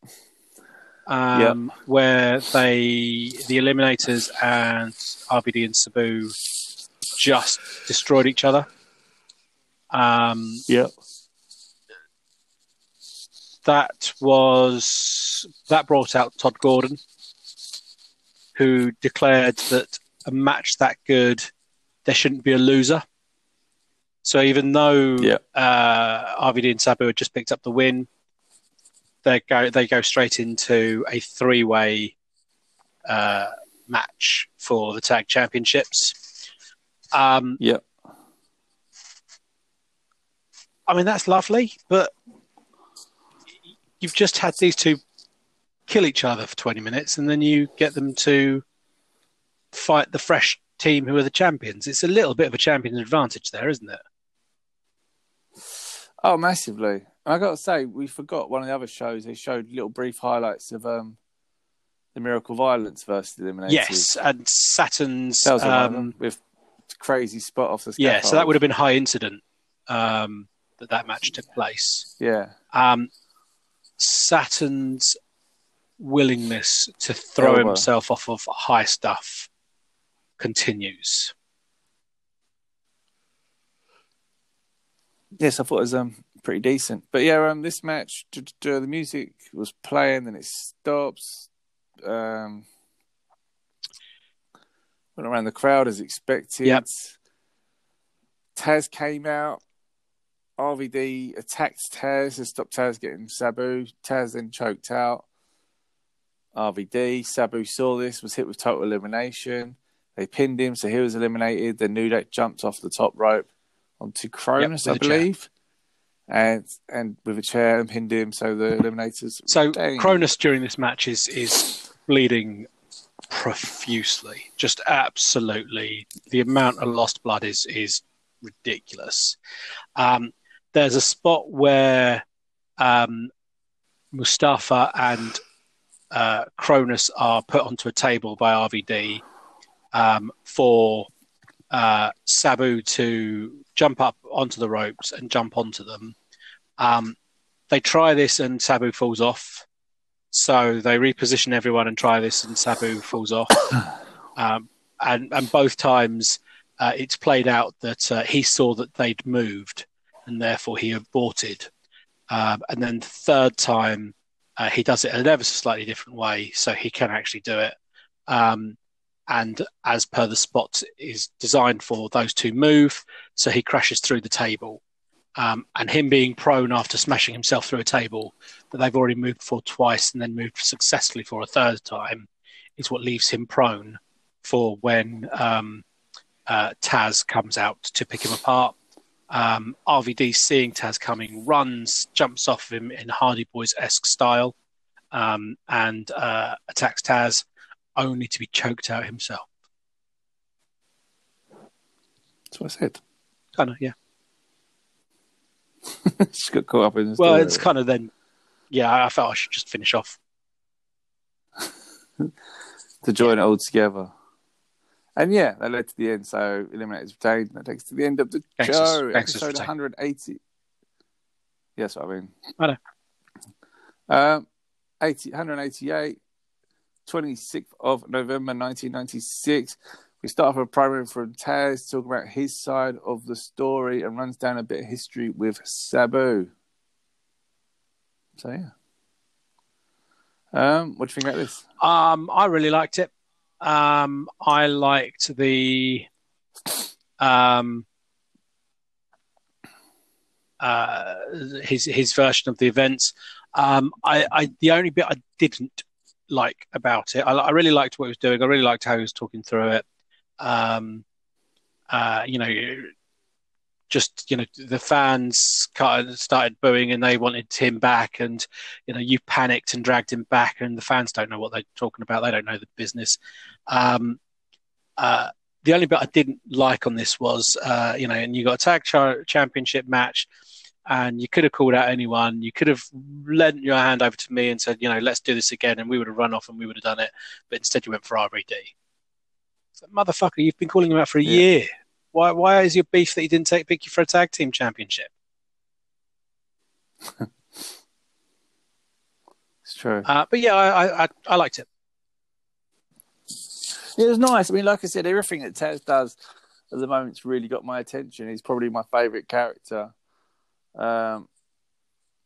S3: Um, where they, the Eliminators and RVD and Sabu just destroyed each other. Um,
S1: yeah,
S3: that was that brought out Todd Gordon, who declared that a match that good, there shouldn't be a loser. So even though
S1: Yeah.
S3: uh, RVD and Sabu had just picked up the win, they go they go straight into a three way uh, match for the tag championships. Um,
S1: yeah.
S3: I mean, that's lovely, but you've just had these two kill each other for 20 minutes and then you get them to fight the fresh team who are the champions. It's a little bit of a champion advantage there, isn't it?
S1: Oh, massively. I got to say, we forgot one of the other shows. They showed little brief highlights of um, the Miracle Violence versus the Eliminators.
S3: Yes, and Saturn's.
S1: that was
S3: Um,
S1: with crazy spot off the
S3: yeah, so that would have been high incident um, that that match took place.
S1: yeah,
S3: Um, Saturn's willingness to throw
S1: Elbow.
S3: himself off of high stuff continues.
S1: Yes. I thought it was um pretty decent, but yeah, um, this match d- d- the music was playing, then it stops. Um, went around the crowd as expected.
S3: Yep.
S1: Taz came out. RVD attacked Taz to stop Taz getting Sabu. Taz then choked out RVD. Sabu saw this, was hit with total elimination. They pinned him, so he was eliminated. Then Nudek jumped off the top rope onto Kronus,
S3: Yep,
S1: I
S3: chair.
S1: believe, and and with a chair and pinned him. So the eliminators.
S3: So
S1: Dang.
S3: Kronus during this match is is bleeding profusely, just absolutely. The amount of lost blood is is ridiculous. Um, there's a spot where um, Mustafa and uh, Kronus are put onto a table by RVD um, for uh, Sabu to jump up onto the ropes and jump onto them. Um, they try this and Sabu falls off. So they reposition everyone and try this, and Sabu falls off. Um, and and both times uh, it's played out that uh, he saw that they'd moved, and therefore he aborted. Um, and then the third time uh, he does it in an ever so slightly different way, so he can actually do it. Um, and as per the spot is designed for, those two move, so he crashes through the table. Um, and him being prone after smashing himself through a table that they've already moved for twice and then moved successfully for a third time is what leaves him prone for when um, uh, Taz comes out to pick him apart. Um, RVD, seeing Taz coming, runs, jumps off of him in Hardy Boys esque style, um, and uh, attacks Taz, only to be choked out himself.
S1: That's what I said.
S3: Kind of, yeah.
S1: Just got caught up in. The
S3: Well,
S1: story.
S3: it's kind of then, yeah. I felt I should just finish off.
S1: to join it all together. And yeah, that led to the end. So eliminators retained. That takes to the end of the
S3: Gangsters-
S1: show.
S3: gangsters
S1: episode
S3: retained.
S1: 180. Yes, I mean.
S3: I know.
S1: Um, 80, 188, 26th of November 1996. We start off a promo from Taz talking about his side of the story and runs down a bit of history with Sabu. So yeah. Um, what do you think about this?
S3: Um, I really liked it. Um, I liked the um, uh, his his version of the events. Um, I, I the only bit I didn't like about it, I, I really liked what he was doing. I really liked how he was talking through it. Um, uh, you know, just you know, the fans started booing and they wanted him back, and you know, you panicked and dragged him back, and the fans don't know what they're talking about. They don't know the business. Um, uh, the only bit I didn't like on this was, uh, you know, and you got a tag cha- championship match, and you could have called out anyone. You could have lent your hand over to me and said, you know, let's do this again, and we would have run off and we would have done it. But instead, you went for RVD. Like, Motherfucker, you've been calling him out for a
S1: Yeah.
S3: year. Why? Why is your beef that he didn't take pick you for a tag team championship?
S1: It's true.
S3: Uh, but yeah, I, I, I, I liked it.
S1: Yeah, it was nice. I mean, like I said, everything that Taz does at the moment's really got my attention. He's probably my favourite character um,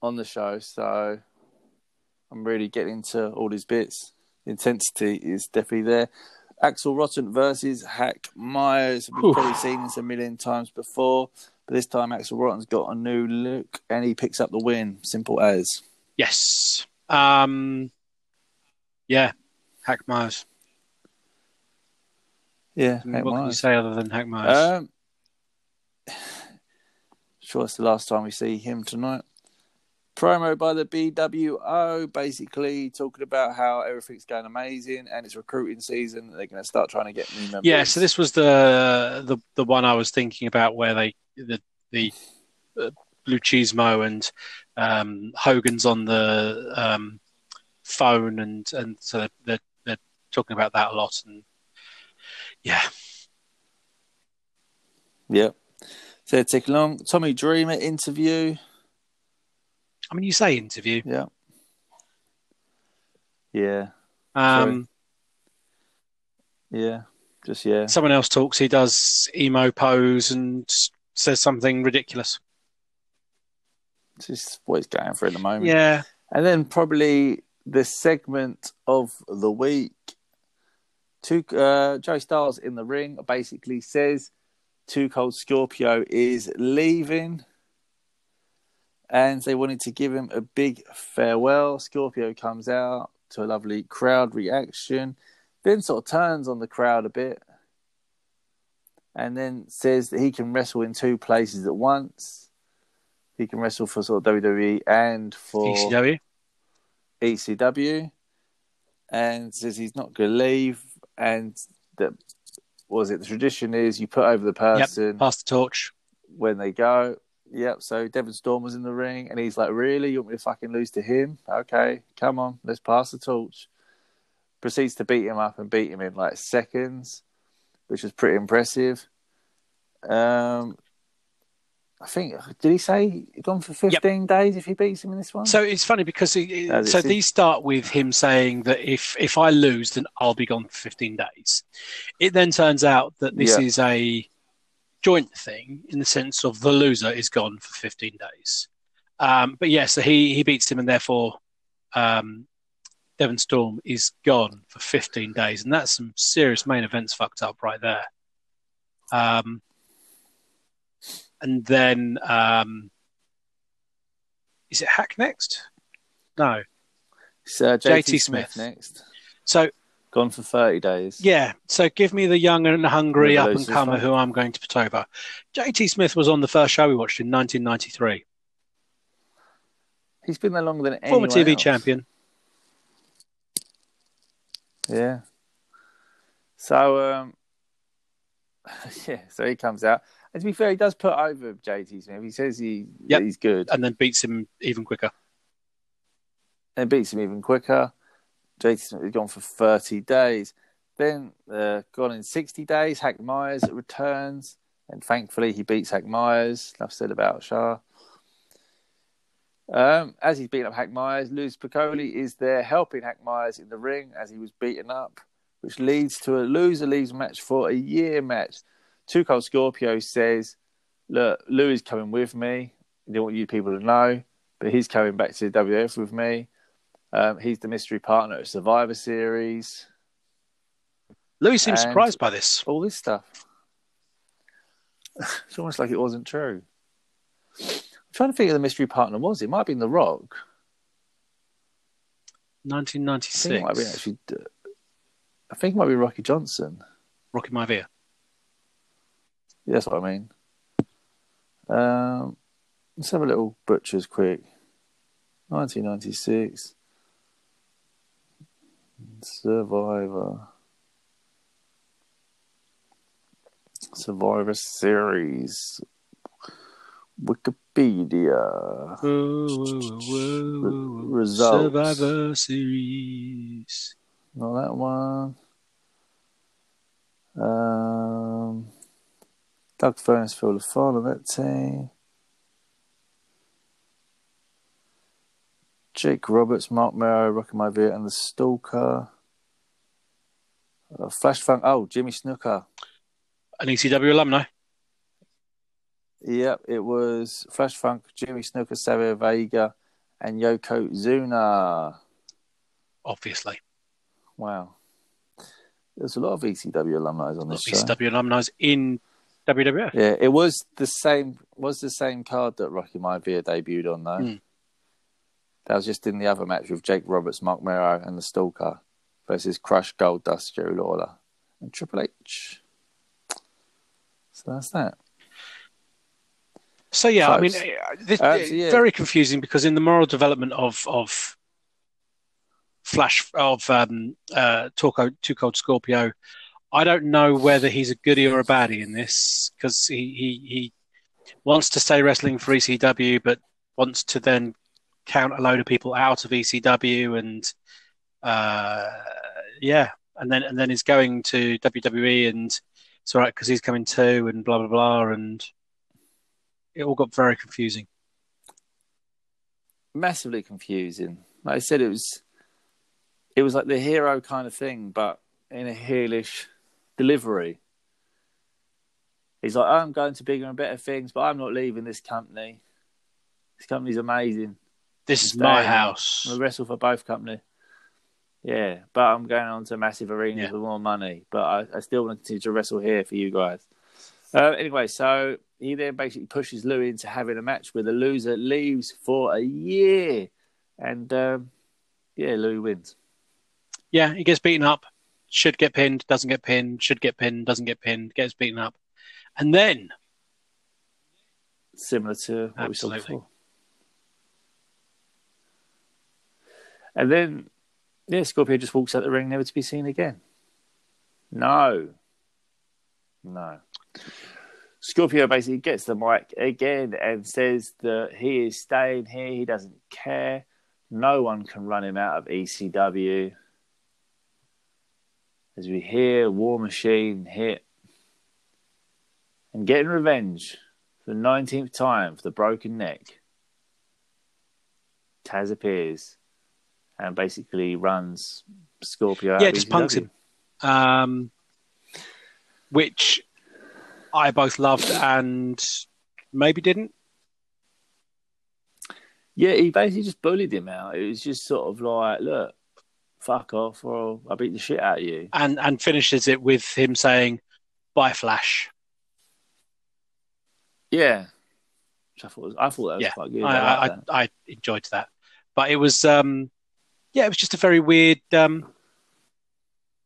S1: on the show, so I'm really getting into all his bits. The intensity is definitely there. Axl Rotten versus Hack Myers. We've
S3: Whew.
S1: probably seen this a million times before, but this time Axl Rotten's got a new look and he picks up the win. Simple as.
S3: Yes. Um, yeah. Hack Myers.
S1: Yeah, Hack
S3: what can you say other than Hack Myers?
S1: Um, sure, it's the last time we see him tonight. Promo by the BWO, basically talking about how everything's going amazing and it's recruiting season. They're going to start trying to get new members.
S3: yeah. So this was the the the one I was thinking about where they the the uh, Blue Cheesemo and um, Hogan's on the um, phone and and so they're, they're talking about that a lot and yeah
S1: Yep. So it take long. Tommy Dreamer interview.
S3: I mean you say interview
S1: Yeah. Yeah.
S3: um,
S1: Yeah. Just yeah.
S3: someone else talks he does emo pose and says something ridiculous
S1: It's just what he's going for at the moment.
S3: yeah
S1: And then probably the segment of the week. Two, uh, Joe Styles in the ring basically says Too Cold Scorpio is leaving. And they wanted to give him a big farewell. Scorpio comes out to a lovely crowd reaction, then sort of turns on the crowd a bit. And then says that he can wrestle in two places at once. He can wrestle for sort of WWE and for
S3: ECW
S1: ECW and says he's not going to leave. And that was it. The tradition is you put over the person
S3: pass the torch
S1: when they go. Yep. So Devon Storm was in the ring, and he's like, "Really? You want me to fucking lose to him? Okay, come on, let's pass the torch." Proceeds to beat him up and beat him in like seconds, which was pretty impressive. Um, I think did he say he'd gone for fifteen days if he beats him in this one?
S3: So it's funny because he,
S1: As it
S3: so
S1: seems.
S3: these start with him saying that if if I lose, then I'll be gone for 15 days. It then turns out that this
S1: Yeah.
S3: is a joint thing in the sense of the loser is gone for 15 days. Um, but yeah, so he he beats him, and therefore um, Devon Storm is gone for 15 days, and that's some serious main events fucked up right there. Um, and then um, is it Hack next? No.
S1: It's, uh, JT,
S3: JT
S1: Smith.
S3: Smith.
S1: next.
S3: So
S1: Gone for 30 days.
S3: yeah, so give me the young and hungry up and comer who I'm going to put over. JT Smith was on the first show we watched in 1993.
S1: He's been there longer than
S3: Former TV
S1: else.
S3: champion.
S1: Yeah. So, um, yeah, so he comes out. And to be fair, he does put over JT Smith. He says he
S3: Yep.
S1: he's good
S3: and then beats him even quicker.
S1: and beats him even quicker. JT Smith has gone for 30 days. Then, uh, gone in 60 days, Hack Myers returns, and thankfully he beats Hack Myers. Enough said about Shah. Um, as he's beating up Hack Myers, Louie Spicolli is there helping Hack Myers in the ring as he was beaten up, which leads to a loser leaves match for a year match. Too Cold Scorpio says, Look, Louie is coming with me. I don't want you people to know, but he's coming back to WF with me. Um, he's the mystery partner at Survivor Series.
S3: Louie seems
S1: And-
S3: surprised by this.
S1: All this stuff. it's almost like it wasn't true. I'm trying to think who the mystery partner was. It might have been The Rock. I think it might
S3: 1996.
S1: actually. I think it might be Rocky Johnson.
S3: Rocky Maivia.
S1: Yeah, that's what I mean. Um, let's have a little butcher's quick. 1996. Survivor. Survivor Series. Wikipedia. results.
S3: Survivor Series.
S1: Not that one. Um, Doug Furnas, Phil LaFon on that team. Jake Roberts, Marc Mero, Rocky Maivia, and the Stalker. Uh, Flash Funk. Oh, Jimmy Snuka.
S3: An ECW alumni.
S1: Yep, it was Flash Funk, Jimmy Snuka, Savio Vega, and Yokozuna.
S3: Obviously.
S1: Wow. There's a lot of ECW alumni on this show.
S3: ECW alumni in WWF.
S1: Yeah, it was the same. Was the same card that Rocky Maivia debuted on though.
S3: Hmm.
S1: That was just in the other match with Jake Roberts, Marc Mero, and the Stalker versus Crush Goldust, Jerry Lawler, and Triple H. So that's that.
S3: So yeah, I mean,
S1: Close.
S3: uh, this
S1: Uh, so, yeah.
S3: very confusing because in the moral development of of Flash of um, uh, Torco, Too Cold Scorpio, I don't know whether he's a goodie or a baddie in this because he, he he wants to stay wrestling for ECW, but wants to then count a load of people out of ECW and uh, yeah, and then and then is going to WWE and it's all right because he's coming too and blah blah blah and it all got very confusing.
S1: Massively confusing. Like I said, it was. It was like the hero kind of thing, but in a heelish delivery. He's like, I'm going to bigger and better things, but I'm not leaving this company. This company's amazing.
S3: This is my house.
S1: I wrestle for both company. Yeah, but I'm going on to massive arenas
S3: Yeah.
S1: with more money. But I, I still want to continue to wrestle here for you guys. Uh, anyway, so he then basically pushes Louie into having a match where the loser leaves for a year, and um, yeah, Louie wins.
S3: Yeah, he gets beaten up, should get pinned, doesn't get pinned, should get pinned, doesn't get pinned, gets beaten up. And then
S1: Similar to what we saw
S3: Absolutely.
S1: before. And then, yeah, Scorpio just walks out the ring, never to be seen again. No. No. Scorpio basically gets the mic again and says that he is staying here. He doesn't care. No one can run him out of ECW. As we hear War Machine hit and getting revenge for the 19th time for the broken neck. Taz appears and basically runs Scorpio out
S3: Yeah, just punks him. um, which I both loved and maybe didn't.
S1: Yeah, he basically just bullied him out. It was just sort of like, look, fuck off, or I'll beat the shit out of you.
S3: and and finishes it with him saying, "Bye, Flash."
S1: Yeah. Which I thought was, I thought that was
S3: Yeah,
S1: quite good.
S3: I,
S1: I,
S3: I, I. I enjoyed that, but it was, um, yeah, it was just a very weird um,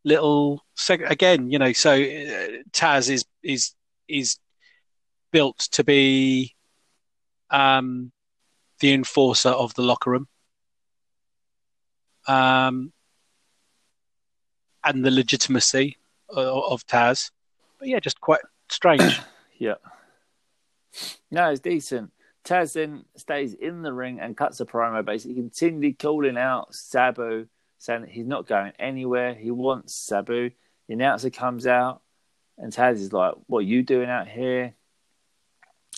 S3: little seg- again. You know, so uh, Taz is is is built to be um, the enforcer of the locker room. Um, and the legitimacy of, of Taz, but yeah, just quite strange.
S1: Yeah. No, it's decent. Taz then stays in the ring and cuts a promo, basically continually calling out Sabu, saying that he's not going anywhere. He wants Sabu. The announcer comes out, and Taz is like, "What are you doing out here?"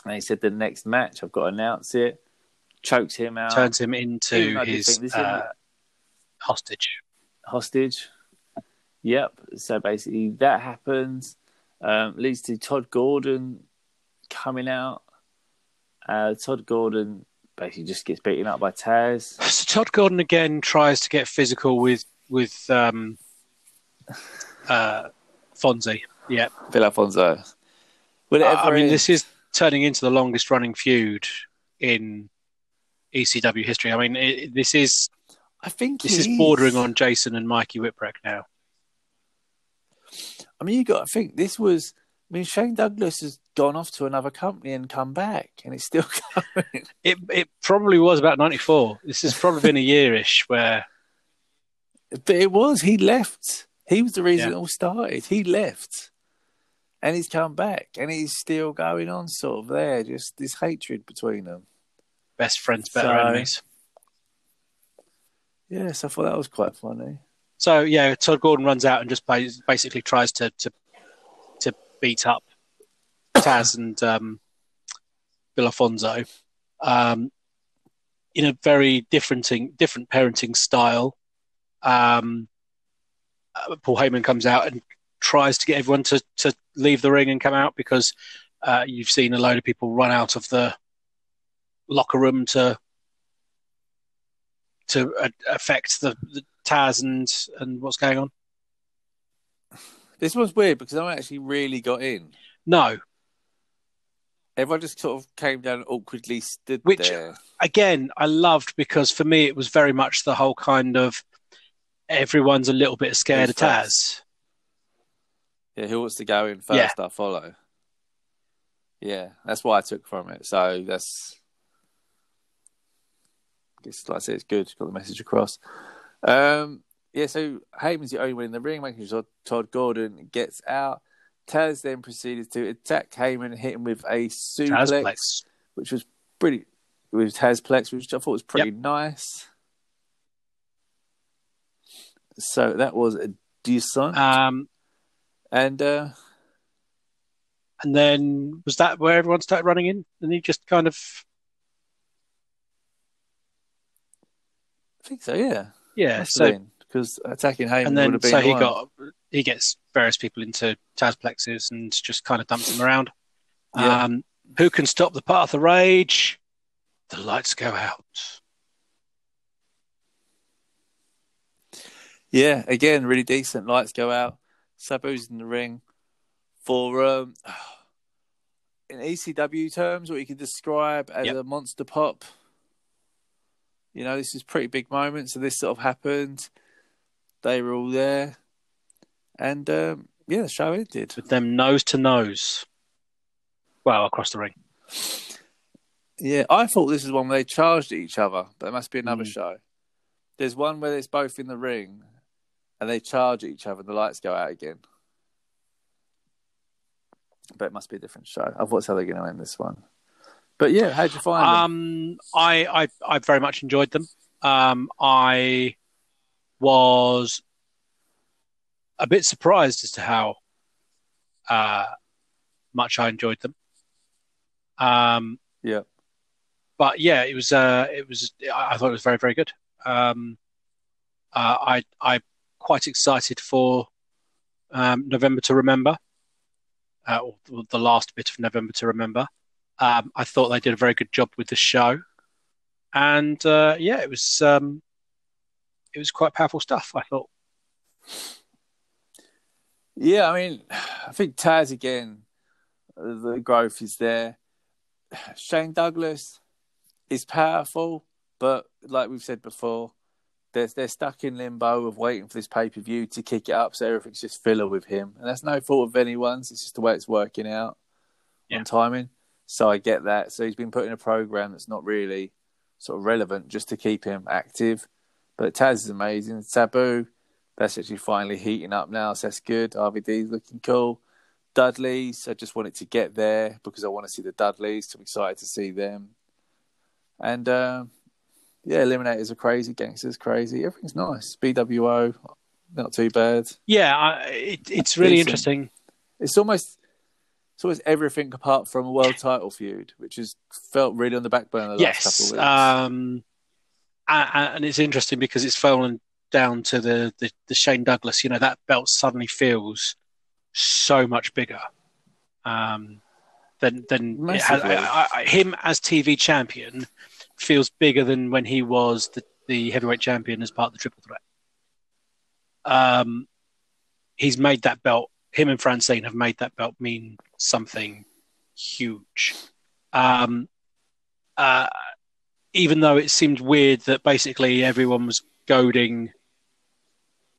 S1: And he said, "The next match, I've got to announce it." Chokes him out,
S3: Turns him into
S1: Even though I did
S3: his uh, hostage.
S1: hostage. Yep. So basically, that happens. Um, leads to Todd Gordon coming out. Uh, Todd Gordon basically just gets beaten up by Taz.
S3: So Todd Gordon again tries to get physical with with um, uh, Fonzie. Yeah,
S1: Phil Alfonso. Will it
S3: I mean
S1: end?
S3: this is turning into the longest running feud in ECW history. I mean it, this is
S1: I think
S3: this is bordering on Jason and Mikey Whipwreck now.
S1: I mean, you got to think this was. I mean, Shane Douglas has gone off to another company and come back, and it's still going.
S3: It it probably was about ninety four. This has probably been a yearish where
S1: but it was. He left. He was the reason
S3: Yeah.
S1: it all started. He left, and he's come back, and he's still going on, sort of there. Just this hatred between them.
S3: best friends better
S1: So-
S3: enemies.
S1: Yes, I thought that was quite funny.
S3: So yeah, Todd Gordon runs out and just bas- basically tries to to to beat up Taz and um, Bill Alfonso um, in a very different different parenting style. Um, uh, Paul Heyman comes out and tries to get everyone to to leave the ring and come out because uh, you've seen a load of people run out of the locker room to to uh, affect the, the Taz and and what's going on.
S1: This was weird because I actually really got in.
S3: No,
S1: Everyone just sort of came down and awkwardly stood
S3: Which-
S1: there.
S3: again, I loved because for me it was very much the whole kind of everyone's a little bit scared of Taz.
S1: first? Yeah, who wants to go in first?
S3: Yeah.
S1: I follow. Yeah, that's what I took from it. So that's, I guess, like I said, it's good. Got the message across. Um, yeah, so Heyman's the only one in the ring, making sure Todd Gordon gets out. Taz then proceeded to attack Heyman and hit him with a suplex,
S3: Tazplex.
S1: which was pretty. With Tazplex, which I thought was pretty nice. So that was a decent.
S3: Um,
S1: and uh,
S3: and then was that where everyone started running in, and he just kind of
S1: I think so, yeah.
S3: Yeah.
S1: Must
S3: So
S1: because attacking Heyman
S3: and
S1: would
S3: then
S1: have been
S3: so he
S1: one.
S3: got he gets various people into Tazplexes and just kind of dumps them around.
S1: Yeah.
S3: Um, who can stop the path of rage? The lights go out.
S1: Yeah, again, really decent. Lights go out. Sabu's in the ring for um, in ECW terms, what you could describe as
S3: Yep.
S1: a monster pop. You know, this is pretty big moment. So this sort of happened. They were all there, and um, yeah, the show ended.
S3: with them nose to nose. Well, across the ring.
S1: Yeah, I thought this is one where they charged at each other, but it must be another
S3: Mm.
S1: show. There's one where it's both in the ring and they charge at each other and the lights go out again. But it must be a different show. I thought that's how they're going to end this one. But yeah, how'd you find them?
S3: Um, I, I I very much enjoyed them. Um, I was a bit surprised as to how uh, much I enjoyed them. Um,
S1: Yeah.
S3: but yeah, it was uh, it was I I thought it was very very good. Um, uh, I I'm quite excited for um, November to Remember, uh, or the last bit of November to Remember. Um, I thought they did a very good job with the show, and uh, yeah, it was um, it was quite powerful stuff. I thought.
S1: Yeah, I mean, I think Taz again, the growth is there. Shane Douglas is powerful, but like we've said before, they're they're stuck in limbo of waiting for this pay per view to kick it up, so everything's just filler with him, and that's no fault of anyone's. It's just the way it's working out
S3: Yeah.
S1: on timing. So I get that. So he's been put in a program that's not really sort of relevant just to keep him active. But Taz is amazing. Sabu, that's actually finally heating up now, so that's good. RVD's looking cool. Dudleys, I just wanted to get there because I want to see the Dudleys. So I'm excited to see them. And uh, yeah, Eliminators are crazy, Gangsters crazy. Everything's nice. BWO, not too bad.
S3: Yeah, I, it, it's really interesting.
S1: It's almost it's always everything apart from a world title feud, which has felt really on the back burner the last couple
S3: Yes,
S1: of weeks.
S3: um, and it's interesting because it's fallen down to the, the the Shane Douglas. You know that belt suddenly feels so much bigger um, than than it has, I, I, him as TV champion feels bigger than when he was the, the heavyweight champion as part of the Triple Threat. Um, he's made that belt. Him and Francine have made that belt mean something huge. Um, uh, even though it seemed weird that basically everyone was goading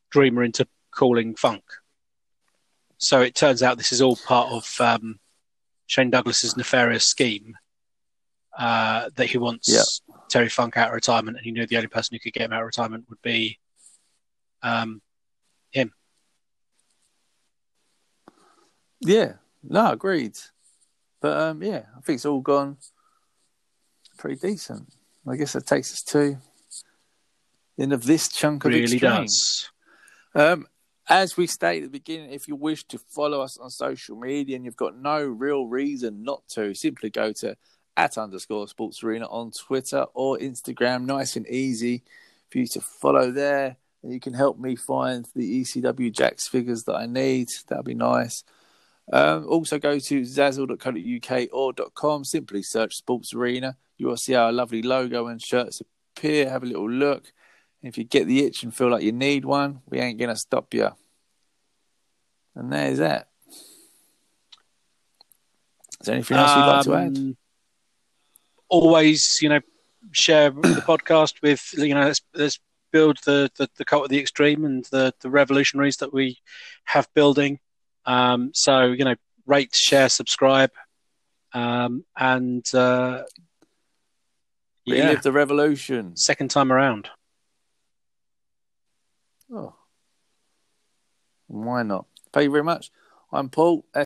S3: Dreamer into calling Funk. So it turns out this is all part of um, Shane Douglas's nefarious scheme uh, that he wants
S1: Yeah.
S3: Terry Funk out of retirement, and he knew the only person who could get him out of retirement would be um, him.
S1: Yeah, no, agreed. But um, yeah, I think it's all gone pretty decent. I guess that takes us to the end of this chunk of
S3: Really does.
S1: Um, as we stated at the beginning, if you wish to follow us on social media and you've got no real reason not to, simply go to at underscore sports arena on Twitter or Instagram. Nice and easy for you to follow there. And you can help me find the ECW Jakks figures that I need. That'd be nice. Um, also go to zazzle.co.uk or .com. Simply search Sports Arena. You will see our lovely logo and shirts appear. Have a little look. If you get the itch and feel like you need one, we ain't going to stop you. And there's that. Is there anything else you'd like to add?
S3: Um, Always, you know, share the podcast with you know. Let's let's build the the, the cult of the extreme and the the revolutionaries that we have building. Um, so you know, rate, share, subscribe, um, and uh, yeah,
S1: Relive the revolution.
S3: second time around.
S1: Oh. Why not? Thank you very much. I'm Paul.